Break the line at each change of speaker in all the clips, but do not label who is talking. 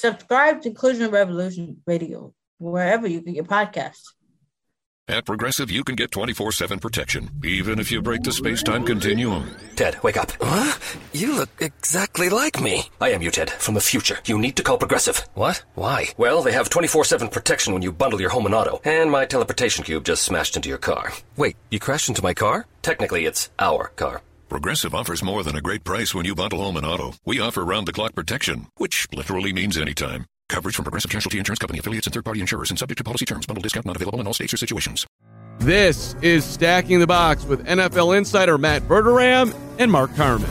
Subscribe to Inclusion Revolution Radio wherever you get your podcasts.
At Progressive, you can get 24 7 protection, even if you break the space time continuum.
Ted, wake up.
Huh? You look exactly like me.
I am you, Ted, from the future. You need to call Progressive.
What? Why?
Well, they have 24 7 protection when you bundle your home and auto, and my teleportation cube just smashed into your car.
Wait, you crashed into my car?
Technically, it's our car.
Progressive offers more than a great price when you bundle home and auto. We offer round the clock protection, which literally means anytime. Coverage from Progressive Casualty Insurance Company affiliates and third party insurers and subject to policy terms. Bundle discount not available in all states or situations.
This is Stacking the Box with NFL insider Matt Verderame and Mark Carman.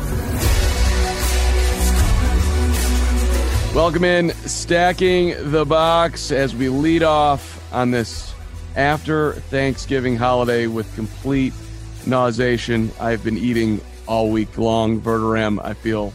Welcome in, Stacking the Box, as we lead off on this after Thanksgiving holiday with complete nauseation. I've been eating all week long. Verderame, I feel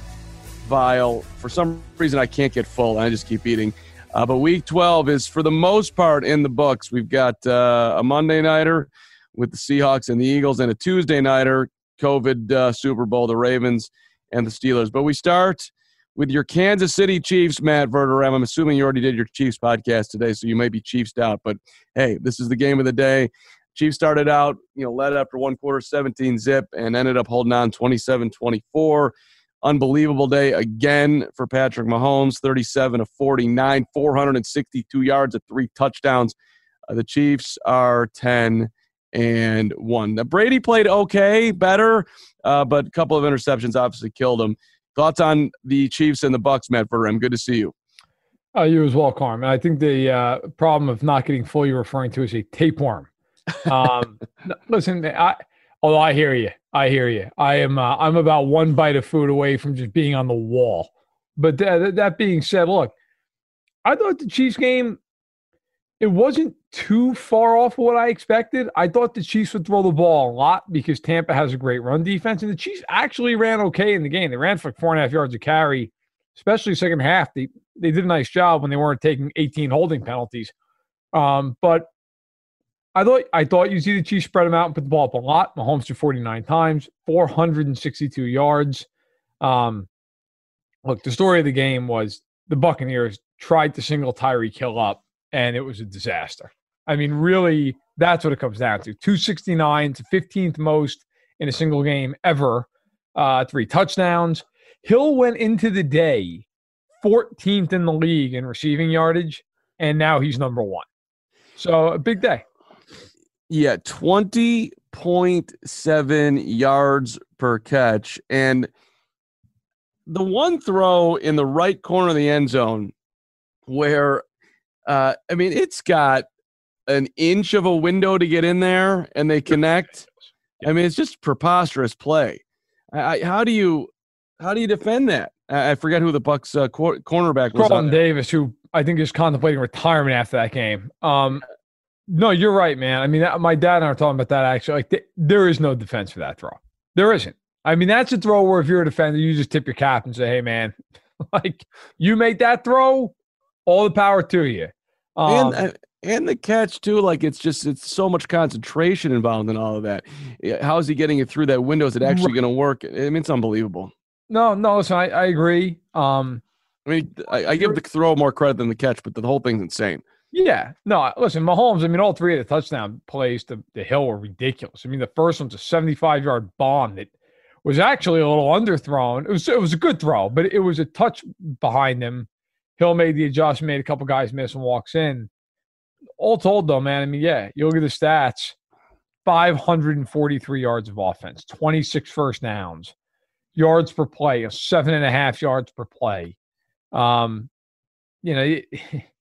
vile. For some reason, I can't get full, and I just keep eating. Uh, but week 12 is, for the most part, in the books. We've got uh, a Monday nighter with the Seahawks and the Eagles, and a Tuesday nighter, COVID uh, Super Bowl, the Ravens and the Steelers. But we start with your Kansas City Chiefs, Matt Verderame. I'm assuming you already did your Chiefs podcast today, so you may be Chiefs out. But hey, this is the game of the day. Chiefs started out, you know, led after one quarter, 17 zip, and ended up holding on 27 24. Unbelievable day again for Patrick Mahomes, 37 of 49, 462 yards at three touchdowns. Uh, the Chiefs are 10 and 1. Now, Brady played okay, better, uh, but a couple of interceptions obviously killed him. Thoughts on the Chiefs and the Bucks, Matt Verderame? Good to see you.
Uh, you as well, Carm. I think the uh, problem of not getting fully referring to is a tapeworm. Um, listen, I, although I hear you, I hear you. I am uh, I'm about one bite of food away from just being on the wall. But th- that being said, look, I thought the Chiefs game it wasn't too far off what I expected. I thought the Chiefs would throw the ball a lot because Tampa has a great run defense, and the Chiefs actually ran okay in the game. They ran for like four and a half yards of carry, especially second half. They they did a nice job when they weren't taking 18 holding penalties. Um, but I thought I thought you see the Chiefs spread them out and put the ball up a lot. Mahomes threw 49 times, 462 yards. Um, look, the story of the game was the Buccaneers tried to single Tyreek Hill up, and it was a disaster. I mean, really, that's what it comes down to. 269 to 15th most in a single game ever. Uh, three touchdowns. Hill went into the day 14th in the league in receiving yardage, and now he's number one. So a big day.
Yeah, 20.7 yards per catch. And the one throw in the right corner of the end zone where, uh, I mean, it's got an inch of a window to get in there and they connect. I mean, it's just preposterous play. I, I, how do you how do you defend that? I, I forget who the Bucks uh, cor- cornerback was.
Carlton Davis, who I think is contemplating retirement after that game. Um, no, you're right, man. I mean, that, my dad and I are talking about that actually. Like, th- there is no defense for that throw. There isn't. I mean, that's a throw where if you're a defender, you just tip your cap and say, "Hey, man, like you made that throw, all the power to you."
Um, and, and the catch too, like it's just it's so much concentration involved in all of that. How is he getting it through that window? Is it actually right. going to work? I mean, it's unbelievable.
No, no, listen, I, I agree. Um,
I mean, I, I give the throw more credit than the catch, but the whole thing's insane.
Yeah, no, listen, Mahomes. I mean, all three of the touchdown plays to the hill were ridiculous. I mean, the first one's a 75 yard bomb that was actually a little underthrown. It was it was a good throw, but it was a touch behind him. Hill made the adjustment, made a couple guys miss, and walks in. All told, though, man, I mean, yeah, you look at the stats 543 yards of offense, 26 first downs, yards per play, seven and a half yards per play. Um, you know,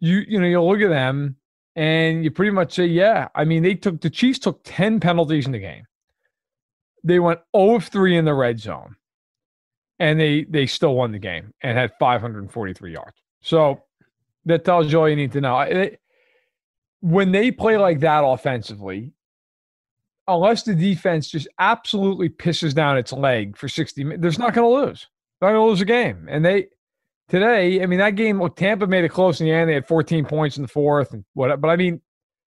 you you know, you look at them and you pretty much say, yeah. I mean, they took the Chiefs took 10 penalties in the game. They went 0 of 3 in the red zone. and they they still won the game and had 543 yards. So that tells you all you need to know. It, when they play like that offensively, unless the defense just absolutely pisses down its leg for 60 minutes, there's not going to lose. They're not going to lose a game. And they today, I mean, that game, look, Tampa made it close in the end. They had 14 points in the fourth and what, but I mean,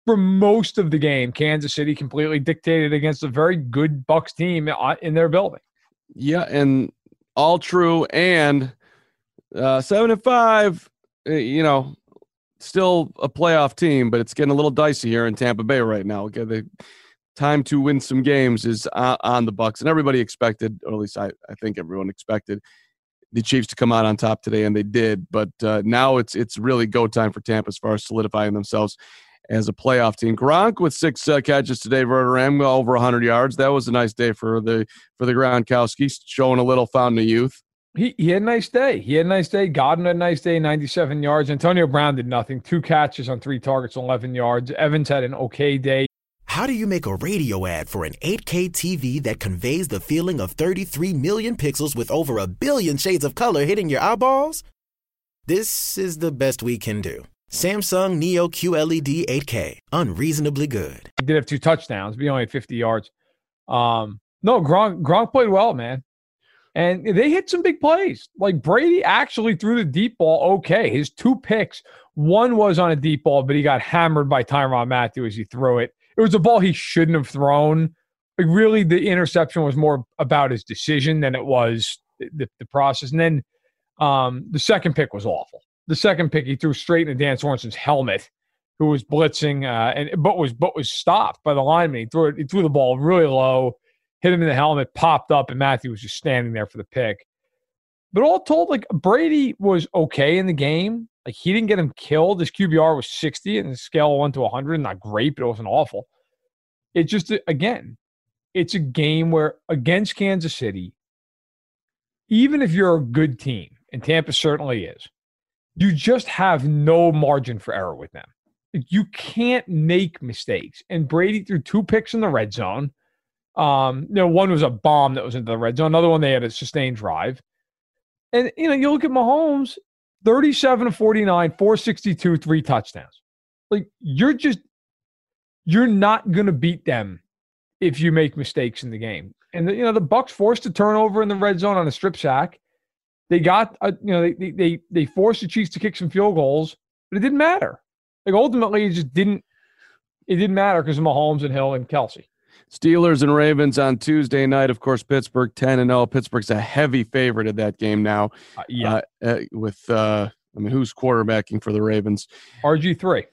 for most of the game, Kansas City completely dictated against a very good Bucks team uh, in their building.
Yeah, and all true. And uh, seven and five, eh, you know, still a playoff team, but it's getting a little dicey here in Tampa Bay right now. Okay, the time to win some games is on the Bucks, and everybody expected, or at least I, I think everyone expected, the Chiefs to come out on top today, and they did. But uh, now it's it's really go time for Tampa as far as solidifying themselves as a playoff team. Gronk with six uh, catches today, Verderame over 100 yards. That was a nice day for the for the Gronkowski, showing a little fountain of youth.
He, he had a nice day. He had a nice day. Godwin had a nice day, 97 yards. Antonio Brown did nothing. Two catches on three targets, 11 yards. Evans had an okay day.
How do you make a radio ad for an 8K TV that conveys the feeling of 33 million pixels with over a billion shades of color hitting your eyeballs? This is the best we can do. Samsung Neo QLED 8K, unreasonably good.
He did have two touchdowns, but he only had 50 yards. Um, no, Gronk, Gronk played well, man. And they hit some big plays. Like Brady actually threw the deep ball okay. His two picks, one was on a deep ball, but he got hammered by Tyrann Mathieu as he threw it. It was a ball he shouldn't have thrown. Like really, the interception was more about his decision than it was the, the process. And then um, the second pick was awful. The second pick he threw straight into Dan Sorensen's helmet, who was blitzing, uh, and but was but was stopped by the lineman. He threw it, he threw the ball really low hit him in the helmet, popped up, and Mathieu was just standing there for the pick. But all told, like Brady was okay in the game. Like he didn't get him killed. His QBR was 60 and the scale went to 100. Not great, but it wasn't awful. It just, again, it's a game where against Kansas City, even if you're a good team, and Tampa certainly is, you just have no margin for error with them. You can't make mistakes. And Brady threw two picks in the red zone. Um, you know, one was a bomb that was into the red zone. Another one they had a sustained drive. And you know, you look at Mahomes, 37 to 49, 462, three touchdowns. Like you're just you're not gonna beat them if you make mistakes in the game. And the, you know, the Bucks forced a turnover in the red zone on a strip sack. They got a, you know, they they they forced the Chiefs to kick some field goals, but it didn't matter. Like ultimately it just didn't it didn't matter because of Mahomes and Hill and Kelce.
Steelers and Ravens on Tuesday night. Of course, Pittsburgh 10 and 0. Pittsburgh's a heavy favorite of that game now.
Uh, yeah.
Uh, with, uh, I mean, who's quarterbacking for the Ravens?
RG3.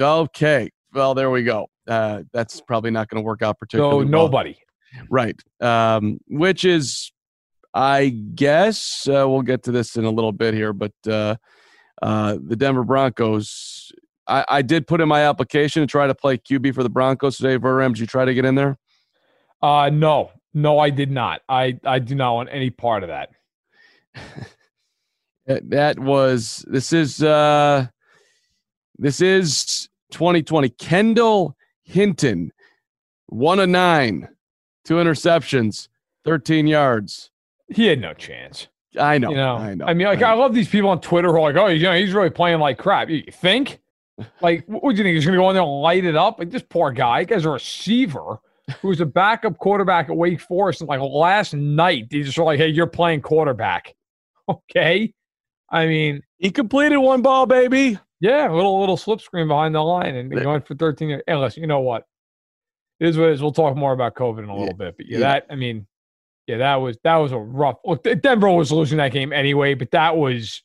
Okay. Well, there we go. Uh, that's probably not going to work out particularly.
So, nobody.
Well. Right. Um, which is, I guess, uh, we'll get to this in a little bit here, but uh, uh, the Denver Broncos I, I, did put in my application to try to play QB for the Broncos today. Verram, did you try to get in there?
Uh, no, no, I did not. I, I do not want any part of that.
that was this is uh this is 2020. Kendall Hinton, one of nine, two interceptions, 13 yards.
He had no chance.
I know.
You know,
I know.
I mean, like I, I love these people on Twitter who are like, "Oh, you know, he's really playing like crap." You think? Like, what do you think? He's going to go in there and light it up? Like, this poor guy, as a receiver who was a backup quarterback at Wake Forest. And like last night, they just were like, hey, you're playing quarterback. Okay. I mean,
he completed one ball, baby.
Yeah, a little little slip screen behind the line and going for 13. Years. Hey, listen, you know what? It is what it is. We'll talk more about COVID in a little yeah. bit. But yeah, yeah, that, I mean, yeah, that was that was a rough look. Denver was losing that game anyway, but that was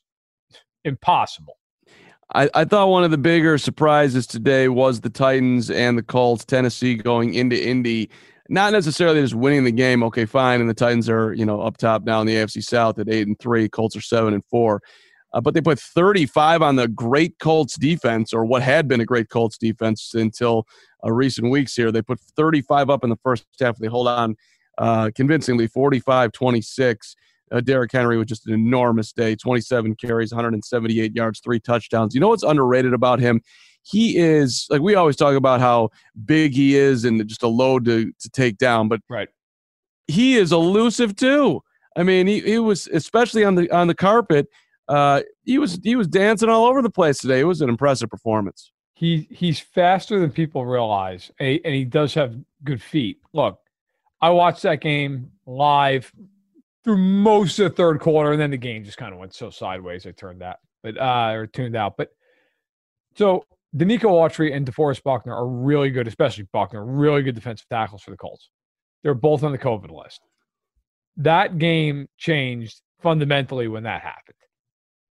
impossible.
I, I thought one of the bigger surprises today was the Titans and the Colts, Tennessee going into Indy. Not necessarily just winning the game. Okay, fine. And the Titans are, you know, up top now in the AFC South at eight and three. Colts are seven and four. Uh, but they put 35 on the great Colts defense, or what had been a great Colts defense until uh, recent weeks here. They put 35 up in the first half. They hold on uh, convincingly 45 26. Uh, Derrick Henry with just an enormous day 27 carries, 178 yards, three touchdowns. You know what's underrated about him? He is like we always talk about how big he is and just a load to, to take down, but
right.
he is elusive too. I mean, he, he was especially on the on the carpet. Uh, he was he was dancing all over the place today. It was an impressive performance.
He he's faster than people realize, and he, and he does have good feet. Look, I watched that game live through most of the third quarter, and then the game just kind of went so sideways. I turned that, but uh, or tuned out. But so Denico Autry and DeForest Buckner are really good, especially Buckner, really good defensive tackles for the Colts. They're both on the COVID list. That game changed fundamentally when that happened.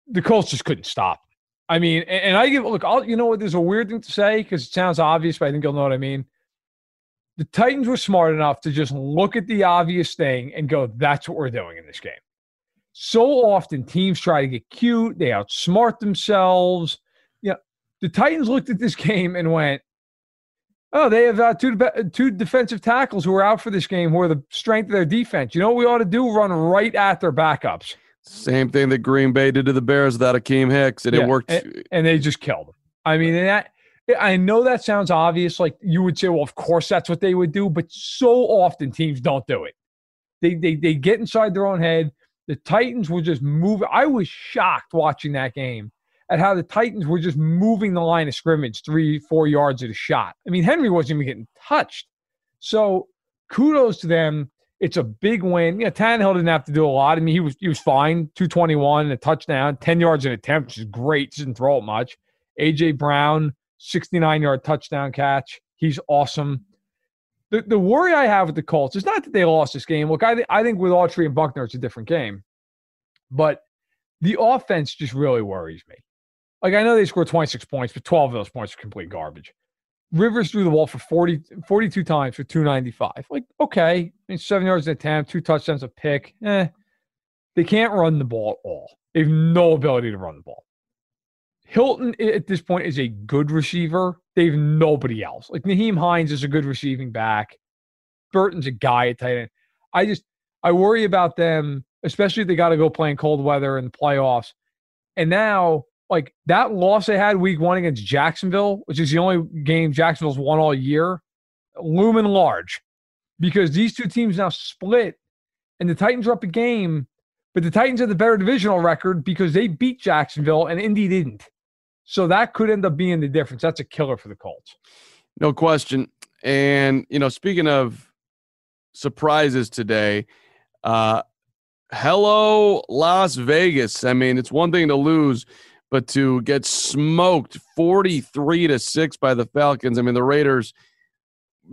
The Colts just couldn't stop. I mean, and, and I give look, I'll, you know what? There's a weird thing to say because it sounds obvious, but I think you'll know what I mean. The Titans were smart enough to just look at the obvious thing and go, "That's what we're doing in this game." So often, teams try to get cute. They outsmart themselves. You know, the Titans looked at this game and went, Oh, they have uh, two two defensive tackles who are out for this game, who are the strength of their defense. You know what we ought to do? Run right at their backups.
Same thing that Green Bay did to the Bears without Akiem Hicks, and
Yeah,
it worked.
and, and they just killed them. I mean, and that I know that sounds obvious. Like you would say, well, of course that's what they would do, but so often teams don't do it. They they they get inside their own head. The Titans were just moving. I was shocked watching that game at how the Titans were just moving the line of scrimmage three, four yards at a shot. I mean, Henry wasn't even getting touched. So kudos to them. It's a big win. You know, Tannehill didn't have to do a lot. I mean, he was he was fine. 221, a touchdown, 10 yards an attempt, which is great. Didn't throw it much. AJ Brown, 69 yard touchdown catch. He's awesome. The, the worry I have with the Colts is not that they lost this game. Look, I, th- I think with Autry and Buckner, it's a different game. But the offense just really worries me. Like, I know they scored 26 points, but 12 of those points are complete garbage. Rivers threw the ball for 40, 42 times for 295. Like, okay, I mean, seven yards an attempt, two touchdowns, a pick. Eh, they can't run the ball at all. They have no ability to run the ball. Hilton at this point is a good receiver. They have nobody else. Like Nyheim Hines is a good receiving back. Burton's a guy at tight end. I just I worry about them, especially if they got to go play in cold weather in the playoffs. And now, like that loss they had week one against Jacksonville, which is the only game Jacksonville's won all year, looming large because these two teams now split and the Titans are up a game, but the Titans have the better divisional record because they beat Jacksonville and Indy didn't. So that could end up being the difference. That's a killer for the Colts.
No question. And, you know, speaking of surprises today, uh, hello, Las Vegas. I mean, it's one thing to lose, but to get smoked 43 to 6 by the Falcons. I mean, the Raiders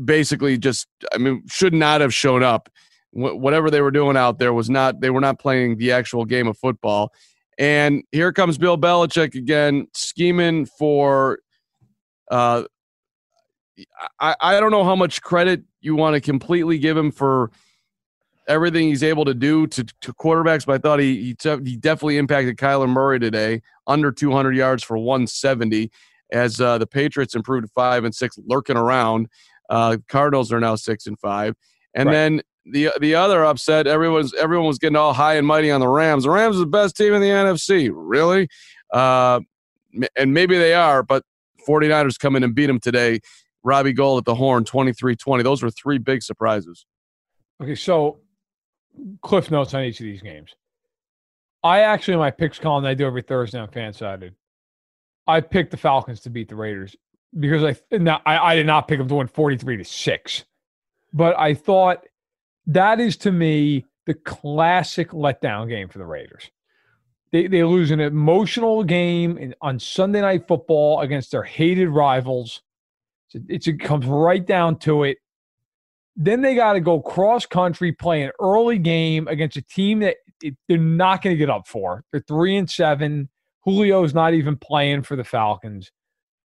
basically just, I mean, should not have shown up. Wh- Whatever they were doing out there was not, they were not playing the actual game of football. And here comes Bill Belichick again, scheming for uh, I, I don't know how much credit you want to completely give him for everything he's able to do to, to quarterbacks, but I thought he he, te- he definitely impacted Kyler Murray today, under 200 yards for 170, as uh, the Patriots improved five and six, lurking around. Uh, Cardinals are now six and five, and
Right.
then the the other upset, everyone's everyone was getting all high and mighty on the Rams. The Rams are the best team in the NFC, really, uh, and maybe they are, but 49ers come in and beat them today. Robbie Gould at the horn, 23-20. Those were three big surprises.
Okay, so cliff notes on each of these games. I actually, in my picks column I do every Thursday on Fansided, I picked the Falcons to beat the Raiders because I now I, I did not pick them to win 43 to 6. But I thought that is to me the classic letdown game for the Raiders. They, they lose an emotional game in, on Sunday Night Football against their hated rivals. It comes right down to it. Then they got to go cross country, play an early game against a team that it, they're not going to get up for. They're three and seven. Julio's not even playing for the Falcons.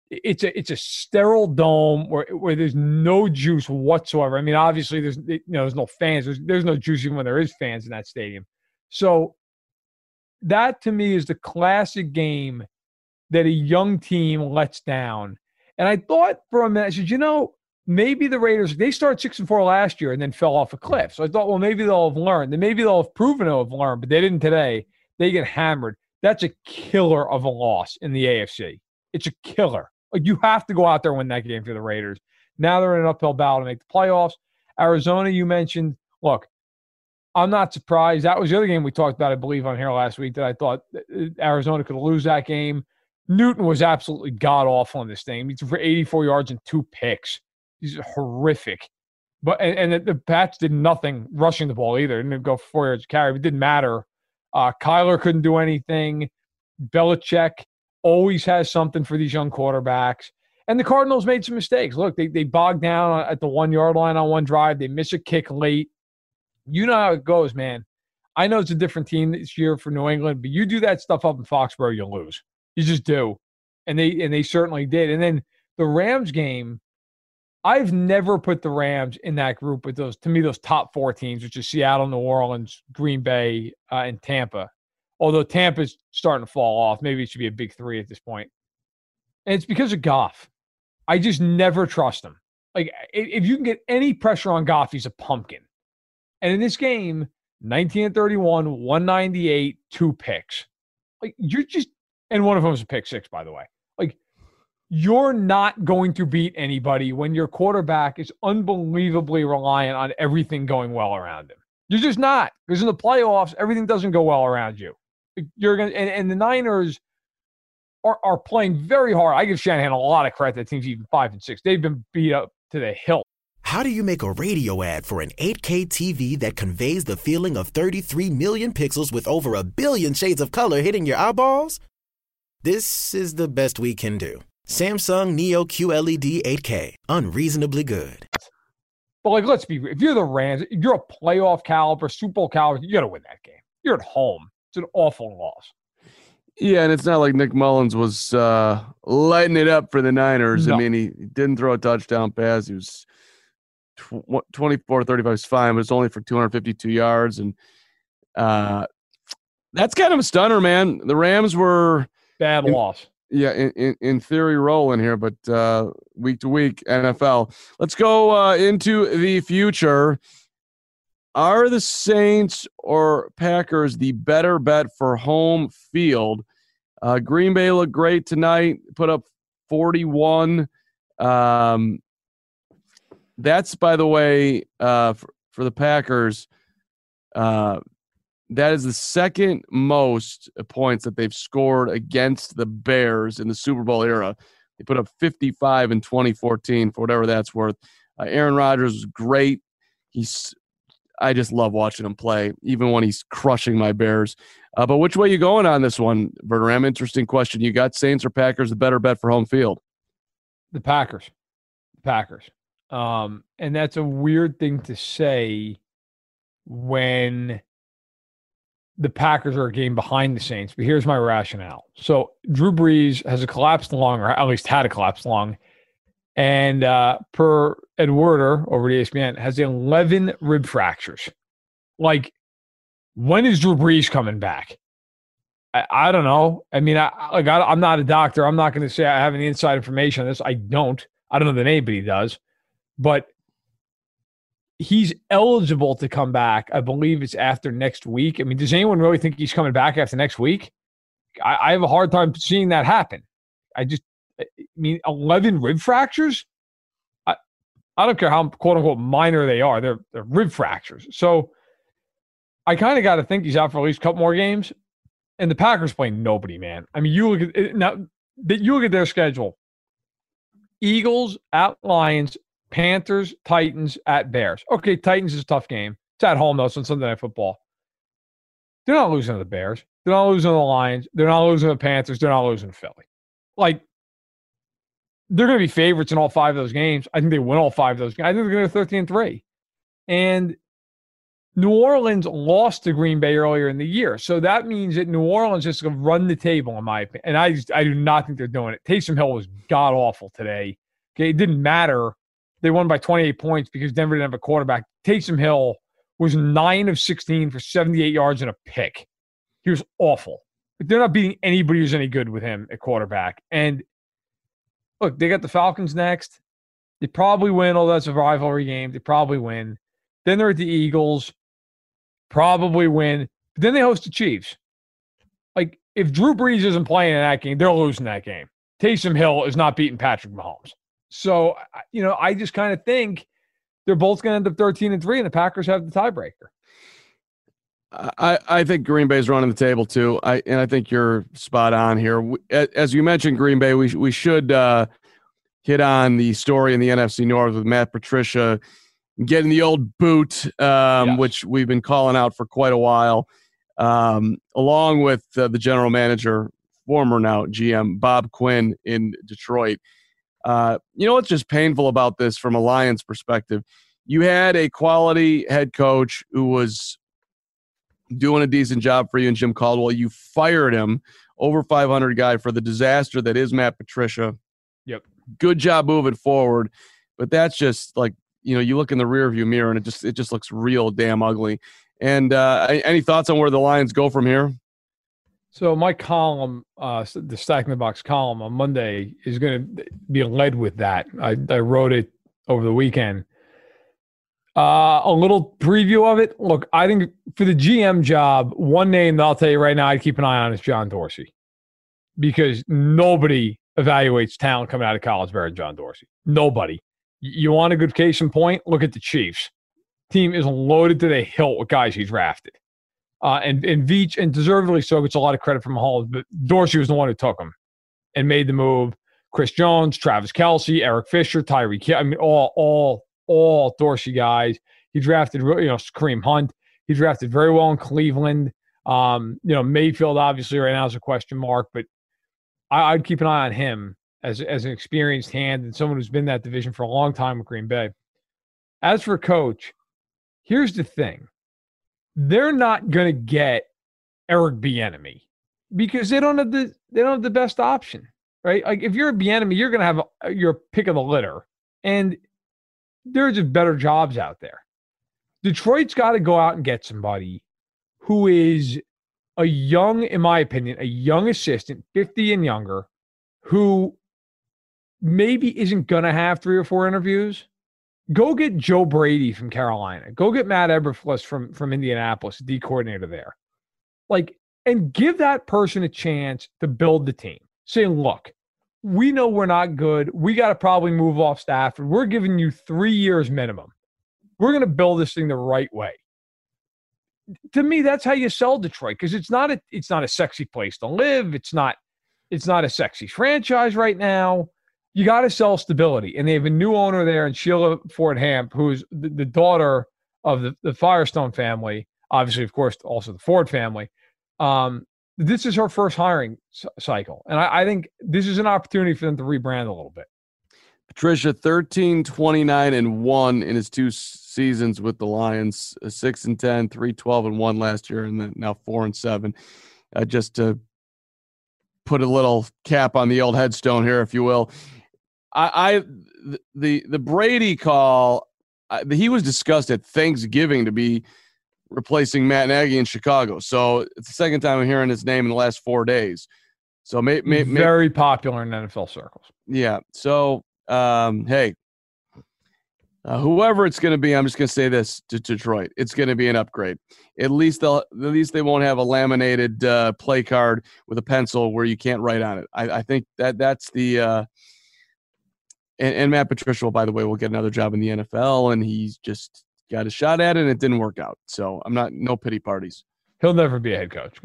It's a it's a sterile dome where where there's no juice whatsoever. I mean, obviously there's you know there's no fans. There's there's no juice even when there is fans in that stadium. So that to me is the classic game that a young team lets down. And I thought for a minute, I said, you know, maybe the Raiders they started six and four last year and then fell off a cliff. So I thought, well, maybe they'll have learned. And maybe they'll have proven to have learned, but they didn't today. They get hammered. That's a killer of a loss in the AFC. It's a killer. You have to go out there and win that game for the Raiders. Now they're in an uphill battle to make the playoffs. Arizona, you mentioned. Look, I'm not surprised. That was the other game we talked about, I believe, on here last week that I thought uh, Arizona could lose that game. Newton was absolutely god awful in this thing. He threw for 84 yards and two picks. He's horrific. But and, and the, the Pats did nothing rushing the ball either. Didn't go four yards carry. It didn't matter. Uh, Kyler couldn't do anything. Belichick always has something for these young quarterbacks. And the Cardinals made some mistakes. Look, they, they bogged down at the one yard line on one drive. They miss a kick late. You know how it goes, man. I know it's a different team this year for New England, but you do that stuff up in Foxborough, you lose. You just do. And they and they certainly did. And then the Rams game, I've never put the Rams in that group with those to me those top four teams, which is Seattle, New Orleans, Green Bay, uh, and Tampa. Although Tampa's starting to fall off, maybe it should be a big three at this point. And it's because of Goff. I just never trust him. Like if you can get any pressure on Goff, he's a pumpkin. And in this game, 19 and 31, 198, two picks. Like you're just, and one of them was a pick six, by the way. Like you're not going to beat anybody when your quarterback is unbelievably reliant on everything going well around him. You're just not because in the playoffs, everything doesn't go well around you. You're going and, and the Niners are, are playing very hard. I give Shanahan a lot of credit. That team's even five and six. They've been beat up to the hilt.
How do you make a radio ad for an 8K TV that conveys the feeling of 33 million pixels with over a billion shades of color hitting your eyeballs? This is the best we can do. Samsung Neo QLED 8K, unreasonably good.
But like, let's be if you're the Rams, you're a playoff caliber, Super Bowl caliber, you got to win that game. You're at home. It's an awful loss.
Yeah, and it's not like Nick Mullens was uh, lighting it up for the Niners. No. I mean, he didn't throw a touchdown pass. He was tw- 24 35 is fine, but it's only for 252 yards. And uh, that's kind of a stunner, man. The Rams were
bad in, loss.
Yeah, in, in, in, theory, rolling here, but uh, week to week, NFL. Let's go uh, into the future. Are the Saints or Packers the better bet for home field? Uh, Green Bay looked great tonight, put up 41. Um, that's, by the way, uh, for, for the Packers, uh, that is the second most points that they've scored against the Bears in the Super Bowl era. They put up 55 in 2014, for whatever that's worth. Uh, Aaron Rodgers was great. He's I just love watching him play, even when he's crushing my Bears. Uh, but which way you going on this one, Verderame? Interesting question. You got Saints or Packers? The better bet for home field?
The Packers. The Packers. Um, and that's a weird thing to say when the Packers are a game behind the Saints. But here's my rationale. So Drew Brees has a collapsed lung, or at least had a collapsed lung. And uh, per Ed Werder over at ESPN, has 11 rib fractures. Like, when is Drew Brees coming back? I, I don't know. I mean, I like I, am not a doctor. I'm not going to say I have any inside information on this. I don't. I don't know that anybody does, but he's eligible to come back. I believe it's after next week. I mean, does anyone really think he's coming back after next week? I, I have a hard time seeing that happen. I just, I mean, 11 rib fractures? I, I don't care how quote unquote minor they are, they're, they're rib fractures. So I kind of got to think he's out for at least a couple more games. And the Packers playing nobody, man. I mean, you look at now that you look at their schedule. Eagles at Lions, Panthers, Titans at Bears. Okay, Titans is a tough game. It's at home though, so it's Sunday Night Football. They're not losing to the Bears. They're not losing to the Lions. They're not losing to the Panthers. They're not losing to Philly. Like they're going to be favorites in all five of those games. I think they win all five of those games. I think they're going to go 13 3. And New Orleans lost to Green Bay earlier in the year. So that means that New Orleans is going to run the table, in my opinion. And I, just, I do not think they're doing it. Taysom Hill was god awful today. Okay. It didn't matter. They won by 28 points because Denver didn't have a quarterback. Taysom Hill was nine of 16 for 78 yards and a pick. He was awful. But They're not beating anybody who's any good with him at quarterback. And look, they got the Falcons next. They probably win, although that's a rivalry game. They probably win. Then they're at the Eagles, probably win. But then they host the Chiefs. Like, if Drew Brees isn't playing in that game, they're losing that game. Taysom Hill is not beating Patrick Mahomes. So, you know, I just kind of think they're both going to end up 13 and 3, and the Packers have the tiebreaker.
I, I think Green Bay's running the table too. I and I think you're spot on here. As you mentioned, Green Bay, we we should uh, hit on the story in the NFC North with Matt Patricia getting the old boot, um, yes. which we've been calling out for quite a while, um, along with uh, the general manager, former now GM Bob Quinn in Detroit. Uh, you know what's just painful about this from a Lions perspective? You had a quality head coach who was doing a decent job for you and Jim Caldwell. You fired him, over 500 guy, for the disaster that is Matt Patricia.
Yep.
Good job moving forward. But that's just like, you know, you look in the rearview mirror and it just it just looks real damn ugly. And uh, any thoughts on where the Lions go from here?
So my column, uh, the Stacking the Box column on Monday is going to be led with that. I, I wrote it over the weekend. Uh, a little preview of it. Look, I think for the GM job, one name that I'll tell you right now, I'd keep an eye on is John Dorsey, because nobody evaluates talent coming out of college better than John Dorsey. Nobody. You want a good case in point? Look at the Chiefs. Team is loaded to the hilt with guys he drafted. Uh, and and Veach, and deservedly so, gets a lot of credit from Mahomes, but Dorsey was the one who took him and made the move. Chris Jones, Travis Kelce, Eric Fisher, Tyreek. I mean, all all all Dorsey guys. He drafted, you know, Kareem Hunt. He drafted very well in Cleveland. Um, you know, Mayfield obviously right now is a question mark, but I, would keep an eye on him as as an experienced hand and someone who's been that division for a long time with Green Bay. As for coach, here's the thing: they're not going to get Eric Bieniemy because they don't have the they don't have the best option, right? Like if you're a Bieniemy, you're going to have a, your pick of the litter, and there's just better jobs out there. Detroit's got to go out and get somebody who is a young, in my opinion, a young assistant, 50 and younger, who maybe isn't going to have three or four interviews. Go get Joe Brady from Carolina. Go get Matt Eberflus from, from Indianapolis, D coordinator there. Like, and give that person a chance to build the team. Saying, look, we know we're not good. We got to probably move off Stafford. We're giving you three years minimum. We're going to build this thing the right way. To me, that's how you sell Detroit because it's not a it's not a sexy place to live. It's not it's not a sexy franchise right now. You got to sell stability, and they have a new owner there, and Sheila Ford Hamp, who's the, the daughter of the, the Firestone family, obviously, of course, also the Ford family. Um, this is her first hiring cycle. And I, I, think this is an opportunity for them to rebrand a little bit.
Patricia, 13, 29, and 1 in his two seasons with the Lions, 6 and 10, 3, 12, and 1 last year, and then now 4 and 7. Uh, just to put a little cap on the old headstone here, if you will. I, I the the Brady call, I, he was discussed at Thanksgiving to be replacing Matt Nagy in Chicago. So it's the second time I'm hearing his name in the last four days. So may, may,
may, very popular in NFL circles.
Yeah. So um, hey, uh, whoever it's going to be, I'm just going to say this to Detroit: it's going to be an upgrade. At least they'll, at least they won't have a laminated uh, play card with a pencil where you can't write on it. I, I think that that's the. Uh, and, and Matt Patricia, by the way, will get another job in the NFL, and he's just got a shot at it and it didn't work out. So I'm not no pity parties.
He'll never be a head coach.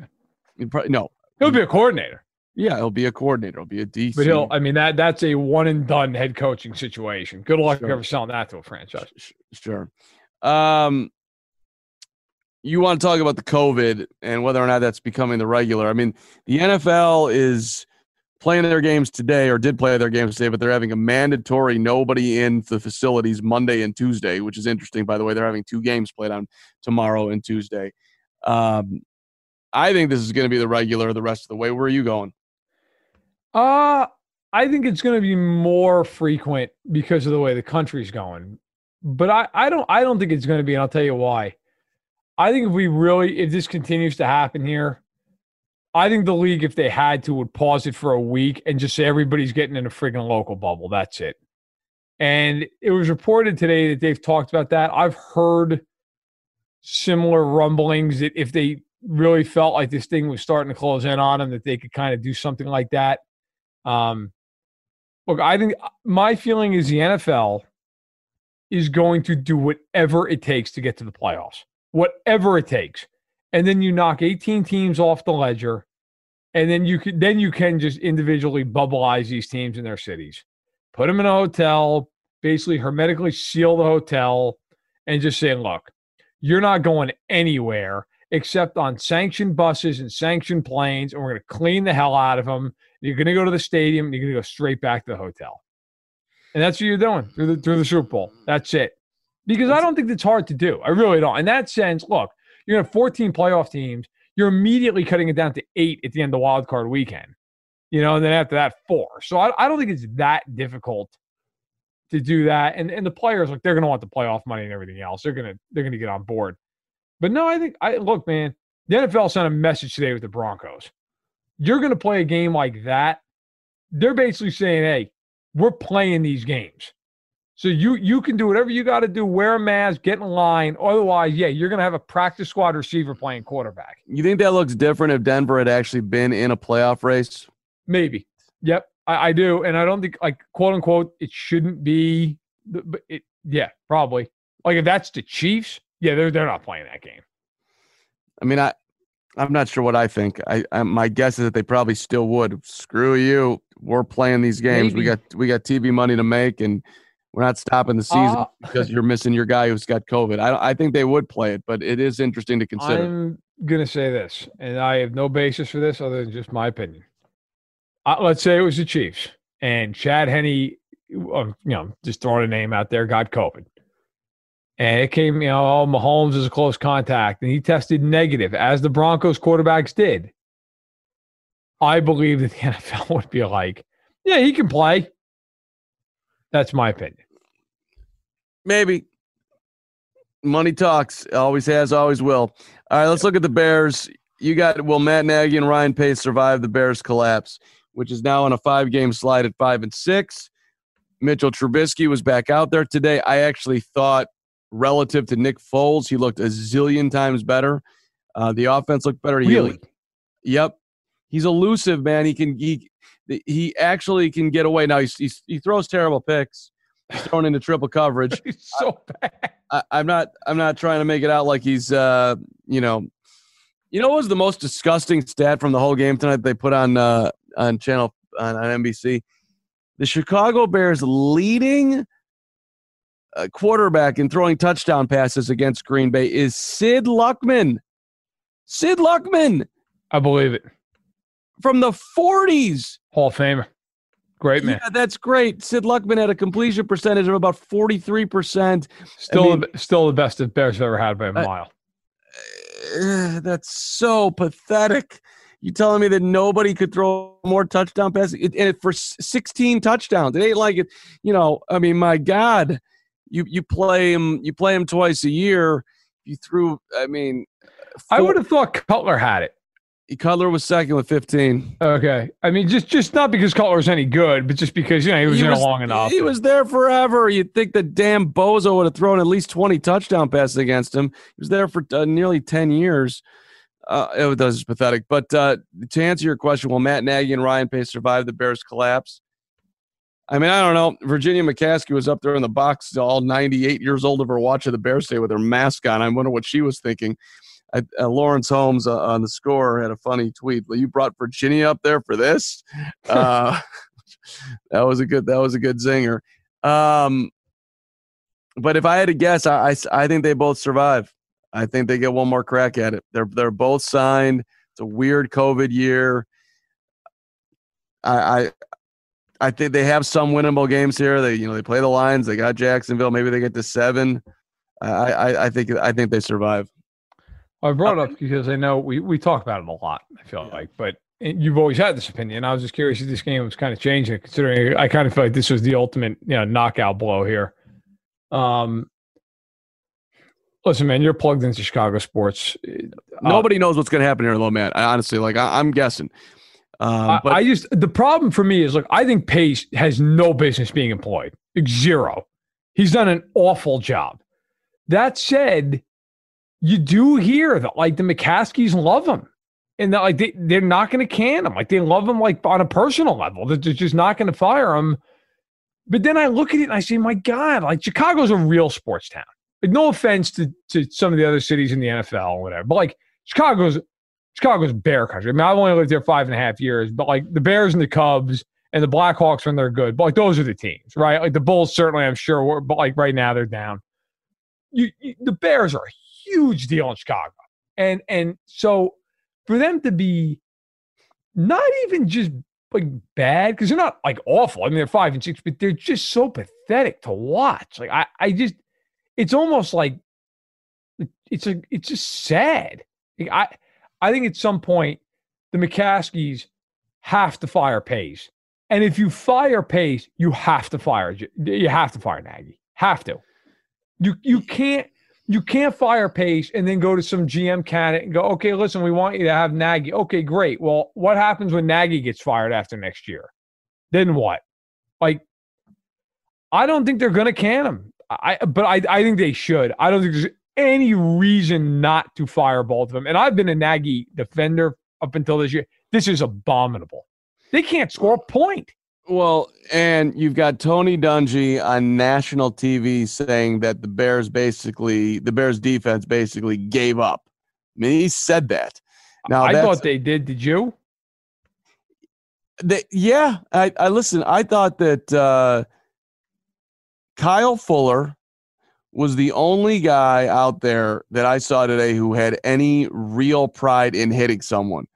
Probably, no,
he'll be a coordinator.
Yeah, he'll be a coordinator. He'll be a DC.
But he'll. I mean that that's a one and done head coaching situation. Good luck sure. ever selling that to a franchise.
Sure. Um, you want to talk about the COVID and whether or not that's becoming the regular. I mean, the NFL is playing their games today or did play their games today, but they're having a mandatory nobody in the facilities Monday and Tuesday, which is interesting, by the way. They're having two games played on tomorrow and Tuesday. Um, I think this is going to be the regular the rest of the way. Where are you going?
Uh, I think it's going to be more frequent because of the way the country's going. But I, I don't I don't think it's going to be, and I'll tell you why. I think if we really if this continues to happen here, I think the league, if they had to, would pause it for a week and just say everybody's getting in a friggin' local bubble. That's it. And it was reported today that they've talked about that. I've heard similar rumblings that if they really felt like this thing was starting to close in on them, that they could kind of do something like that. Um, look, I think my feeling is the NFL is going to do whatever it takes to get to the playoffs, whatever it takes. And then you knock 18 teams off the ledger, and then you can then you can just individually bubbleize these teams in their cities, put them in a hotel, basically hermetically seal the hotel, and just say, look, you're not going anywhere except on sanctioned buses and sanctioned planes, and we're going to clean the hell out of them. You're going to go to the stadium, and you're going to go straight back to the hotel, and that's what you're doing through the through the Super Bowl. That's it. Because I don't think it's hard to do. I really don't. In that sense, look, you're going to have 14 playoff teams. You're immediately cutting it down to eight at the end of the wild card weekend. You know, and then after that, four. So I, I don't think it's that difficult to do that. And and the players, like they're gonna want the playoff money and everything else. They're gonna they're gonna get on board. But no, I think I look, man, the NFL sent a message today with the Broncos. You're gonna play a game like that. They're basically saying, hey, we're playing these games. So you you can do whatever you got to do. Wear a mask, get in line. Otherwise, yeah, you're gonna have a practice squad receiver playing quarterback.
You think that looks different if Denver had actually been in a playoff race?
Maybe. Yep, I, I do, and I don't think like quote unquote it shouldn't be. But it, yeah, probably. Like if that's the Chiefs, yeah, they're they're not playing that game.
I mean, I I'm not sure what I think. I, I my guess is that they probably still would. Screw you. We're playing these games. Maybe. We got we got TV money to make, and we're not stopping the season uh, because you're missing your guy who's got COVID. I, I think they would play it, but it is interesting to consider.
I'm going to say this, and I have no basis for this other than just my opinion. Uh, let's say it was the Chiefs and Chad Henne, uh, you know, just throwing a name out there, got COVID. And it came, you know, oh, Mahomes is a close contact, and he tested negative, as the Broncos quarterbacks did. I believe that the NFL would be like, yeah, he can play. That's my opinion.
Maybe. Money talks. Always has, always will. All right, let's look at the Bears. You got will Matt Nagy and Ryan Pace survive the Bears collapse, which is now on a five game slide at five and six. Mitchell Trubisky was back out there today. I actually thought, relative to Nick Foles, he looked a zillion times better. Uh, the offense looked better.
Really?
He, yep. He's elusive, man. He can he he actually can get away. Now he's, he's he throws terrible picks. He's thrown into triple coverage.
he's so bad.
I, am not I'm not trying to make it out like he's uh you know you know what was the most disgusting stat from the whole game tonight they put on uh on channel on, on NBC. The Chicago Bears leading uh, quarterback in throwing touchdown passes against Green Bay is Sid Luckman. Sid Luckman.
I believe it
from the 40s.
Hall of Famer. Great man.
Yeah, that's great. Sid Luckman had a completion percentage of about 43%.
Still, I mean, still the best the Bears have ever had by a mile.
Uh, that's so pathetic. You telling me that nobody could throw more touchdown passes it, and it, for 16 touchdowns? It ain't like it. You know, I mean, my God, you you play him, you play him twice a year. You threw, I mean,
four, I would have thought Cutler had it.
Cutler was second with 15.
Okay. I mean, just just not because Cutler's any good, but just because, you know, he was he there long enough.
He was there forever. You'd think that damn Bozo would have thrown at least 20 touchdown passes against him. He was there for uh, nearly 10 years. Uh, it was pathetic. But uh, to answer your question, will Matt Nagy and Ryan Pace survive the Bears' collapse? I mean, I don't know. Virginia McCaskey was up there in the box, all 98 years old of her watching the Bears stay with her mask on. I wonder what she was thinking. I, uh, Lawrence Holmes uh, on the score had a funny tweet. You brought Virginia up there for this. Uh, that was a good. That was a good zinger. Um, but if I had to guess, I, I, I think they both survive. I think they get one more crack at it. They're they're both signed. It's a weird COVID year. I, I I think they have some winnable games here. They you know they play the Lions. They got Jacksonville. Maybe they get to seven. I I, I think I think they survive.
I brought it up because I know we, we talk about it a lot, I feel yeah. like, but you've always had this opinion. I was just curious if this game was kind of changing, considering I kind of feel like this was the ultimate you know, knockout blow here. Um, listen, man, you're plugged into Chicago sports. Uh,
Nobody knows what's going to happen here, though, man. I, honestly, like I, am guessing.
Um, but- I, I just the problem for me is look, I think Pace has no business being employed. Zero. He's done an awful job. That said, you do hear that like the McCaskeys love him. And that like they, they're not going to can him. Like they love him like on a personal level. They're just not going to fire him. But then I look at it and I say, my God, like Chicago's a real sports town. Like no offense to, to some of the other cities in the NFL or whatever, but like Chicago's Chicago's bear country. I mean, I've only lived here five and a half years, but like the Bears and the Cubs and the Blackhawks when they're good, but like those are the teams, right? Like the Bulls certainly, I'm sure, were, but like right now they're down. You, you, the Bears are huge deal in Chicago, and and so for them to be not even just like bad because they're not like awful. I mean, they're five and six, but they're just so pathetic to watch. Like I, I just, it's almost like it's a, it's just sad. Like, I, I think at some point the McCaskeys have to fire Pace, and if you fire Pace, you have to fire you have to fire Nagy. Have to. You you can't you can't fire Pace and then go to some GM candidate and go, okay, listen, we want you to have Nagy. Okay, great. Well, what happens when Nagy gets fired after next year? Then what? Like, I don't think they're going to can him. I, but I, I think they should. I don't think there's any reason not to fire both of them. And I've been a Nagy defender up until this year. This is abominable. They can't score a point.
Well, and you've got Tony Dungy on national TV saying that the Bears basically, the Bears defense basically gave up. I mean, he said that.
Now I thought they did. Did you?
They, yeah, I, I listen. I thought that uh, Kyle Fuller was the only guy out there that I saw today who had any real pride in hitting someone.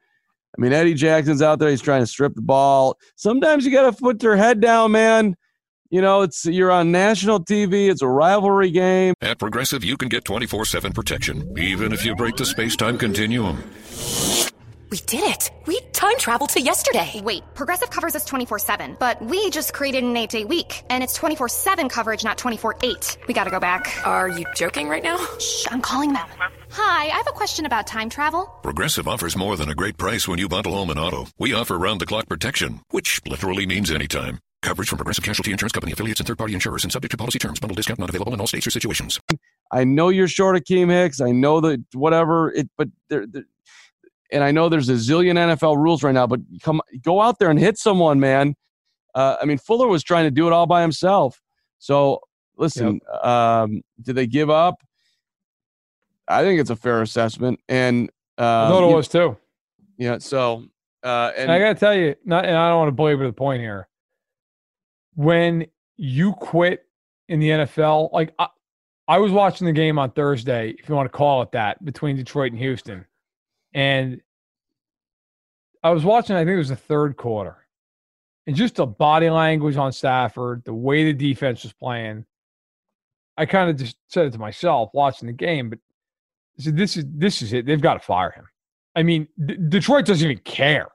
I mean, Eddie Jackson's out there. He's trying to strip the ball. Sometimes you got to put your head down, man. You know, it's you're on national TV. It's a rivalry game.
At Progressive, you can get 24/7 protection, even if you break the space-time continuum.
We did it! We time traveled to yesterday!
Wait, Progressive covers us 24 7, but we just created an 8 day week, and it's 24 7 coverage, not 24 8. We gotta go back.
Are you joking right now?
Shh, I'm calling them. Hi, I have a question about time travel.
Progressive offers more than a great price when you bundle home and auto. We offer round the clock protection, which literally means anytime. Coverage from Progressive Casualty Insurance Company affiliates and third party insurers and subject to policy terms. Bundle discount not available in all states or situations.
I know you're short of Akiem Hicks. I know that whatever it, but there, and I know there's a zillion NFL rules right now, but come go out there and hit someone, man. Uh, I mean, Fuller was trying to do it all by himself. So listen, yep. um, did they give up? I think it's a fair assessment, and
um, I thought it was too.
Yeah. So, uh, and,
and I got to tell you, not, and I don't want to belabor the point here. When you quit in the NFL, like I, I was watching the game on Thursday, if you want to call it that, between Detroit and Houston and I was watching, I think it was the third quarter. And just the body language on Stafford, the way the defense was playing, I kind of just said it to myself watching the game, but I said, this is this is it. They've got to fire him. I mean, D- Detroit doesn't even care.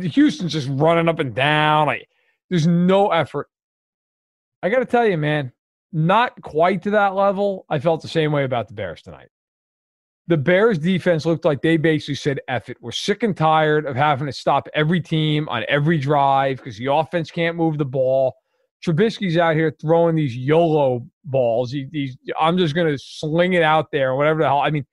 Houston's just running up and down. Like, there's no effort. I got to tell you, man, not quite to that level. I felt the same way about the Bears tonight the Bears defense looked like they basically said, F it. We're sick and tired of having to stop every team on every drive because the offense can't move the ball. Trubisky's out here throwing these YOLO balls. He, I'm just going to sling it out there, whatever the hell. I mean,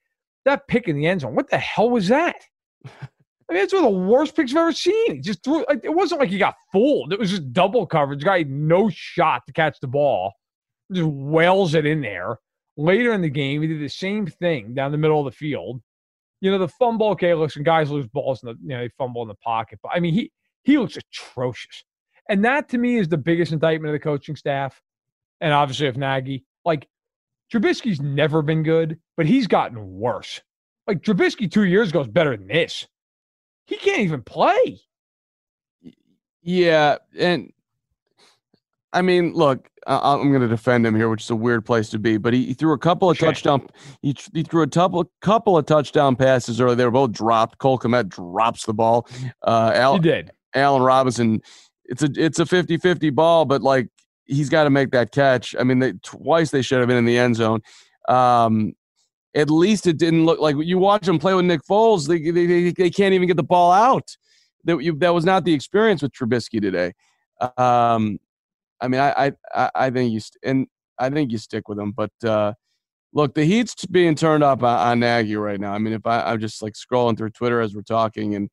that pick in the end zone, what the hell was that? I mean, it's one of the worst picks I've ever seen. He just threw, it wasn't like he got fooled. It was just double coverage. Guy had no shot to catch the ball, just wails it in there. Later in the game, he did the same thing down the middle of the field. You know, the fumble, okay, listen, guys lose balls in the, you know, they fumble in the pocket. But I mean, he he looks atrocious. And that to me is the biggest indictment of the coaching staff. And obviously of Nagy. Like Trubisky's never been good, but he's gotten worse. Like Trubisky two years ago is better than this. He can't even play.
Yeah, and I mean, look, I'm going to defend him here, which is a weird place to be. But he, he threw a couple of touchdown. He, he threw a couple couple of touchdown passes early. They were both dropped. Cole Kmet drops the ball.
Uh, Al, he did.
Allen Robinson. It's a it's a 50-50 ball, but like he's got to make that catch. I mean, they, twice they should have been in the end zone. Um, at least it didn't look like you watch them play with Nick Foles. They they, they, they can't even get the ball out. That you, that was not the experience with Trubisky today. Um, I mean, I I I think you st- and I think you stick with him. But uh, look, the heat's being turned up on, on Nagy right now. I mean, if I, I'm just like scrolling through Twitter as we're talking, and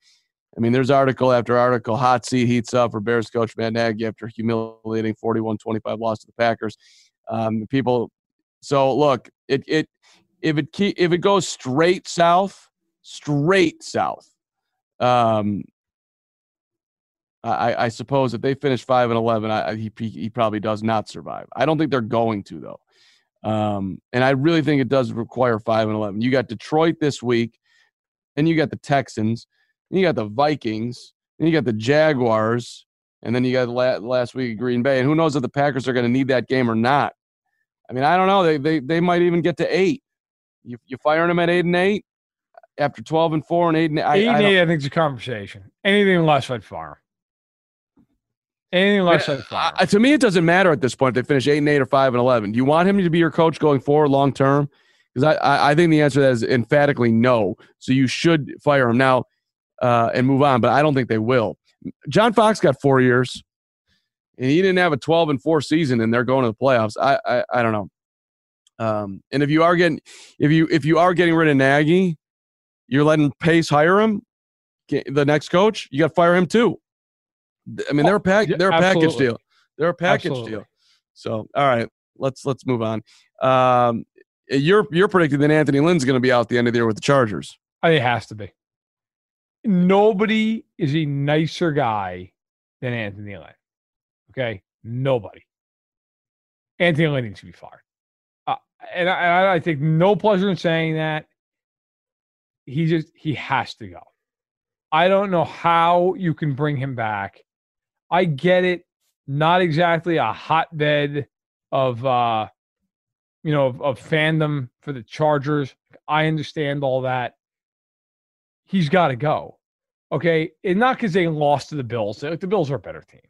I mean, there's article after article. Hot seat heats up for Bears coach Matt Nagy after humiliating 41-25 loss to the Packers. Um, people, so look, it it if it keep, if it goes straight south, straight south. Um, I, I suppose if they finish five and eleven, I, he he probably does not survive. I don't think they're going to though, um, and I really think it does require five and eleven. You got Detroit this week, and you got the Texans, and you got the Vikings, and you got the Jaguars, and then you got last week Green Bay, and who knows if the Packers are going to need that game or not. I mean, I don't know. They they they might even get to eight. You you firing them at eight and eight after twelve and four and eight and eight.
Eight I, and I eight, I think it's a conversation. Anything less, I'd fire. Anything less, fire.
Uh, to me, it doesn't matter at this point. If they finish eight and eight or five and eleven. Do you want him to be your coach going forward long term? Because I, I think the answer to that is emphatically no. So you should fire him now uh, and move on. But I don't think they will. John Fox got four years, and he didn't have a 12 and four season, and they're going to the playoffs. I I, I don't know. Um, and if you are getting if you if you are getting rid of Nagy, you're letting Pace hire him, the next coach. You got to fire him too. I mean, they're a pack. They're a Absolutely. package deal. They're a package Absolutely. deal. So, all right, let's let's move on. Um, you're you're predicting that Anthony Lynn's going to be out the end of the year with the Chargers.
I think it has to be. Nobody is a nicer guy than Anthony Lynn. Okay, nobody. Anthony Lynn needs to be fired, uh, and I, I take no pleasure in saying that. He just he has to go. I don't know how you can bring him back. I get it. Not exactly a hotbed of uh you know of, of fandom for the Chargers. I understand all that he's got to go. Okay, and not because they lost to the Bills. Like the Bills are a better team.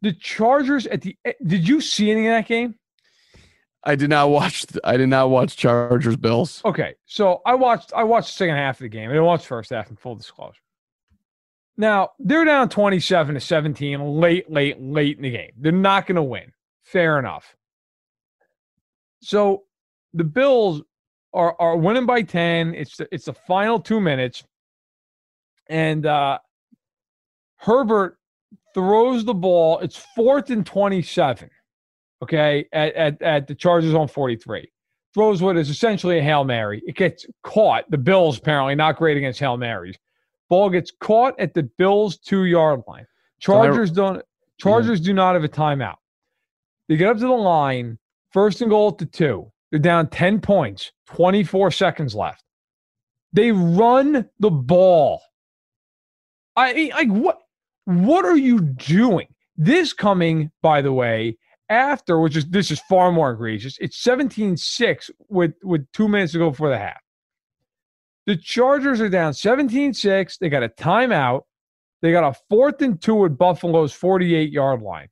The Chargers at the eh, did you see any of that game?
I did not watch. I did not watch Chargers Bills.
Okay, so I watched. I watched the second half of the game. I didn't watch first half. In full disclosure. Now they're down twenty-seven to seventeen, late, late, late in the game. They're not going to win. Fair enough. So the Bills are are winning by 10. It's the, it's the final 2 minutes and uh Herbert throws the ball. It's 4th and 27. Okay? At at at the Chargers on 43. Throws what is essentially a Hail Mary. It gets caught. The Bills apparently not great against Hail Marys. Ball gets caught at the Bills 2-yard line. Chargers don't Chargers yeah. do not have a timeout. They get up to the line, first and goal at the 2. They're down 10 points, 24 seconds left. They run the ball. I like what what are you doing? This coming, by the way, after which is this is far more egregious. It's 17-6 with with 2 minutes to go before the half. The Chargers are down 17-6. They got a timeout. They got a fourth and two at Buffalo's 48 yard line.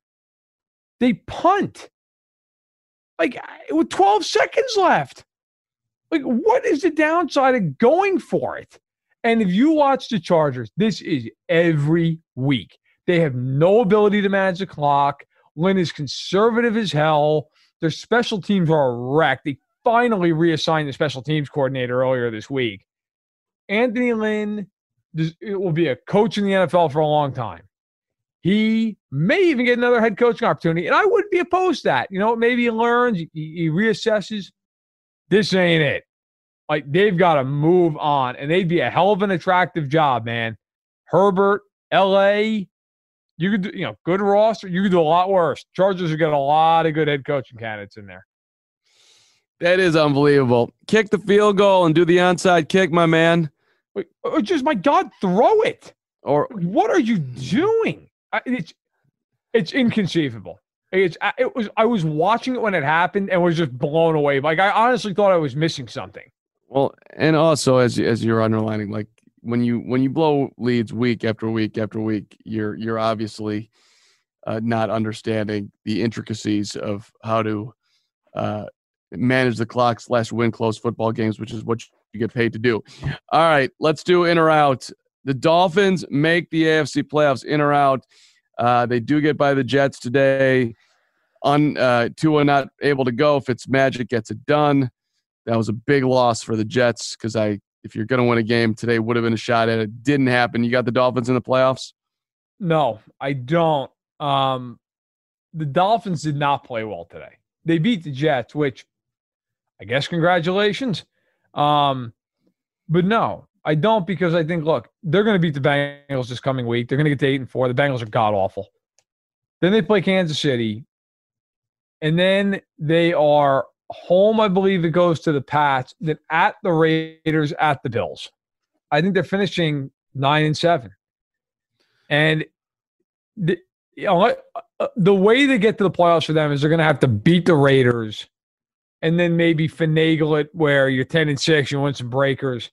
They punt like with 12 seconds left. Like, what is the downside of going for it? And if you watch the Chargers, this is every week. They have no ability to manage the clock. Lynn is conservative as hell. Their special teams are a wreck. They finally reassigned the special teams coordinator earlier this week. Anthony Lynn it will be a coach in the NFL for a long time. He may even get another head coaching opportunity, and I wouldn't be opposed to that. You know, maybe he learns, he, he reassesses. This ain't it. Like they've got to move on, and they'd be a hell of an attractive job, man. Herbert, L.A. You could do, you know, good roster. You could do a lot worse. Chargers have got a lot of good head coaching candidates in there.
That is unbelievable. Kick the field goal and do the onside kick, my man.
Or just my God, throw it. Or what are you doing? it's it's inconceivable. It's it was I was watching it when it happened and was just blown away. Like I honestly thought I was missing something.
Well, and also as as you're underlining, like when you when you blow leads week after week after week, you're you're obviously uh, not understanding the intricacies of how to uh, manage the clock slash win close football games, which is what you get paid to do. All right, let's do in or out. The Dolphins make the AFC playoffs in or out. Uh, they do get by the Jets today. On uh, Tua not able to go. If it's Fitzmagic gets it done. That was a big loss for the Jets because I, if you're going to win a game today, would have been a shot at it. Didn't happen. You got the Dolphins in the playoffs.
No, I don't. Um, the Dolphins did not play well today. They beat the Jets, which I guess congratulations. Um, But no, I don't because I think look, they're going to beat the Bengals this coming week. They're going to get to eight and four. The Bengals are god awful. Then they play Kansas City, and then they are home. I believe it goes to the Pats. Then at the Raiders, at the Bills. I think they're finishing nine and seven, and the, you know, uh, the way they get to the playoffs for them is they're going to have to beat the Raiders, and then maybe finagle it where you're ten and six, you win some breakers.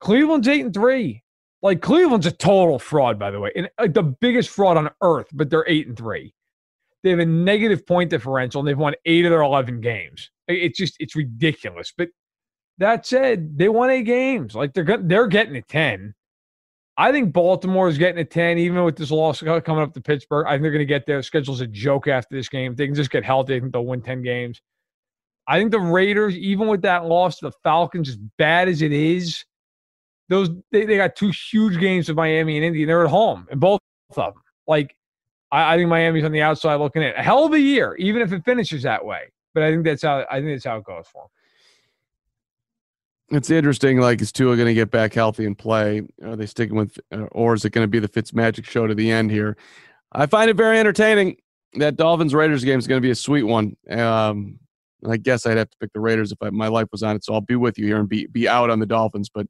Cleveland's eight and three. Like Cleveland's a total fraud, by the way, and like the biggest fraud on earth. But they're eight and three. They have a negative point differential, and they've won eight of their eleven games. It's just it's ridiculous. But that said, they won eight games. Like they're they're getting a ten. I think Baltimore is getting a 10, even with this loss coming up to Pittsburgh. I think they're going to get their schedule's a joke after this game. If they can just get healthy, I think they'll win 10 games. I think the Raiders, even with that loss to the Falcons, as bad as it is, those they, they got two huge games with Miami and Indy, and they're at home in both of them. Like, I, I think Miami's on the outside looking in. A hell of a year, even if it finishes that way. But I think that's how I think that's how it goes for
them. It's interesting. Like, is Tua going to get back healthy and play? Are they sticking with, uh, or is it going to be the Fitz magic show to the end here? I find it very entertaining. That Dolphins Raiders game is going to be a sweet one. Um, I guess I'd have to pick the Raiders if I, my life was on it. So I'll be with you here and be be out on the Dolphins. But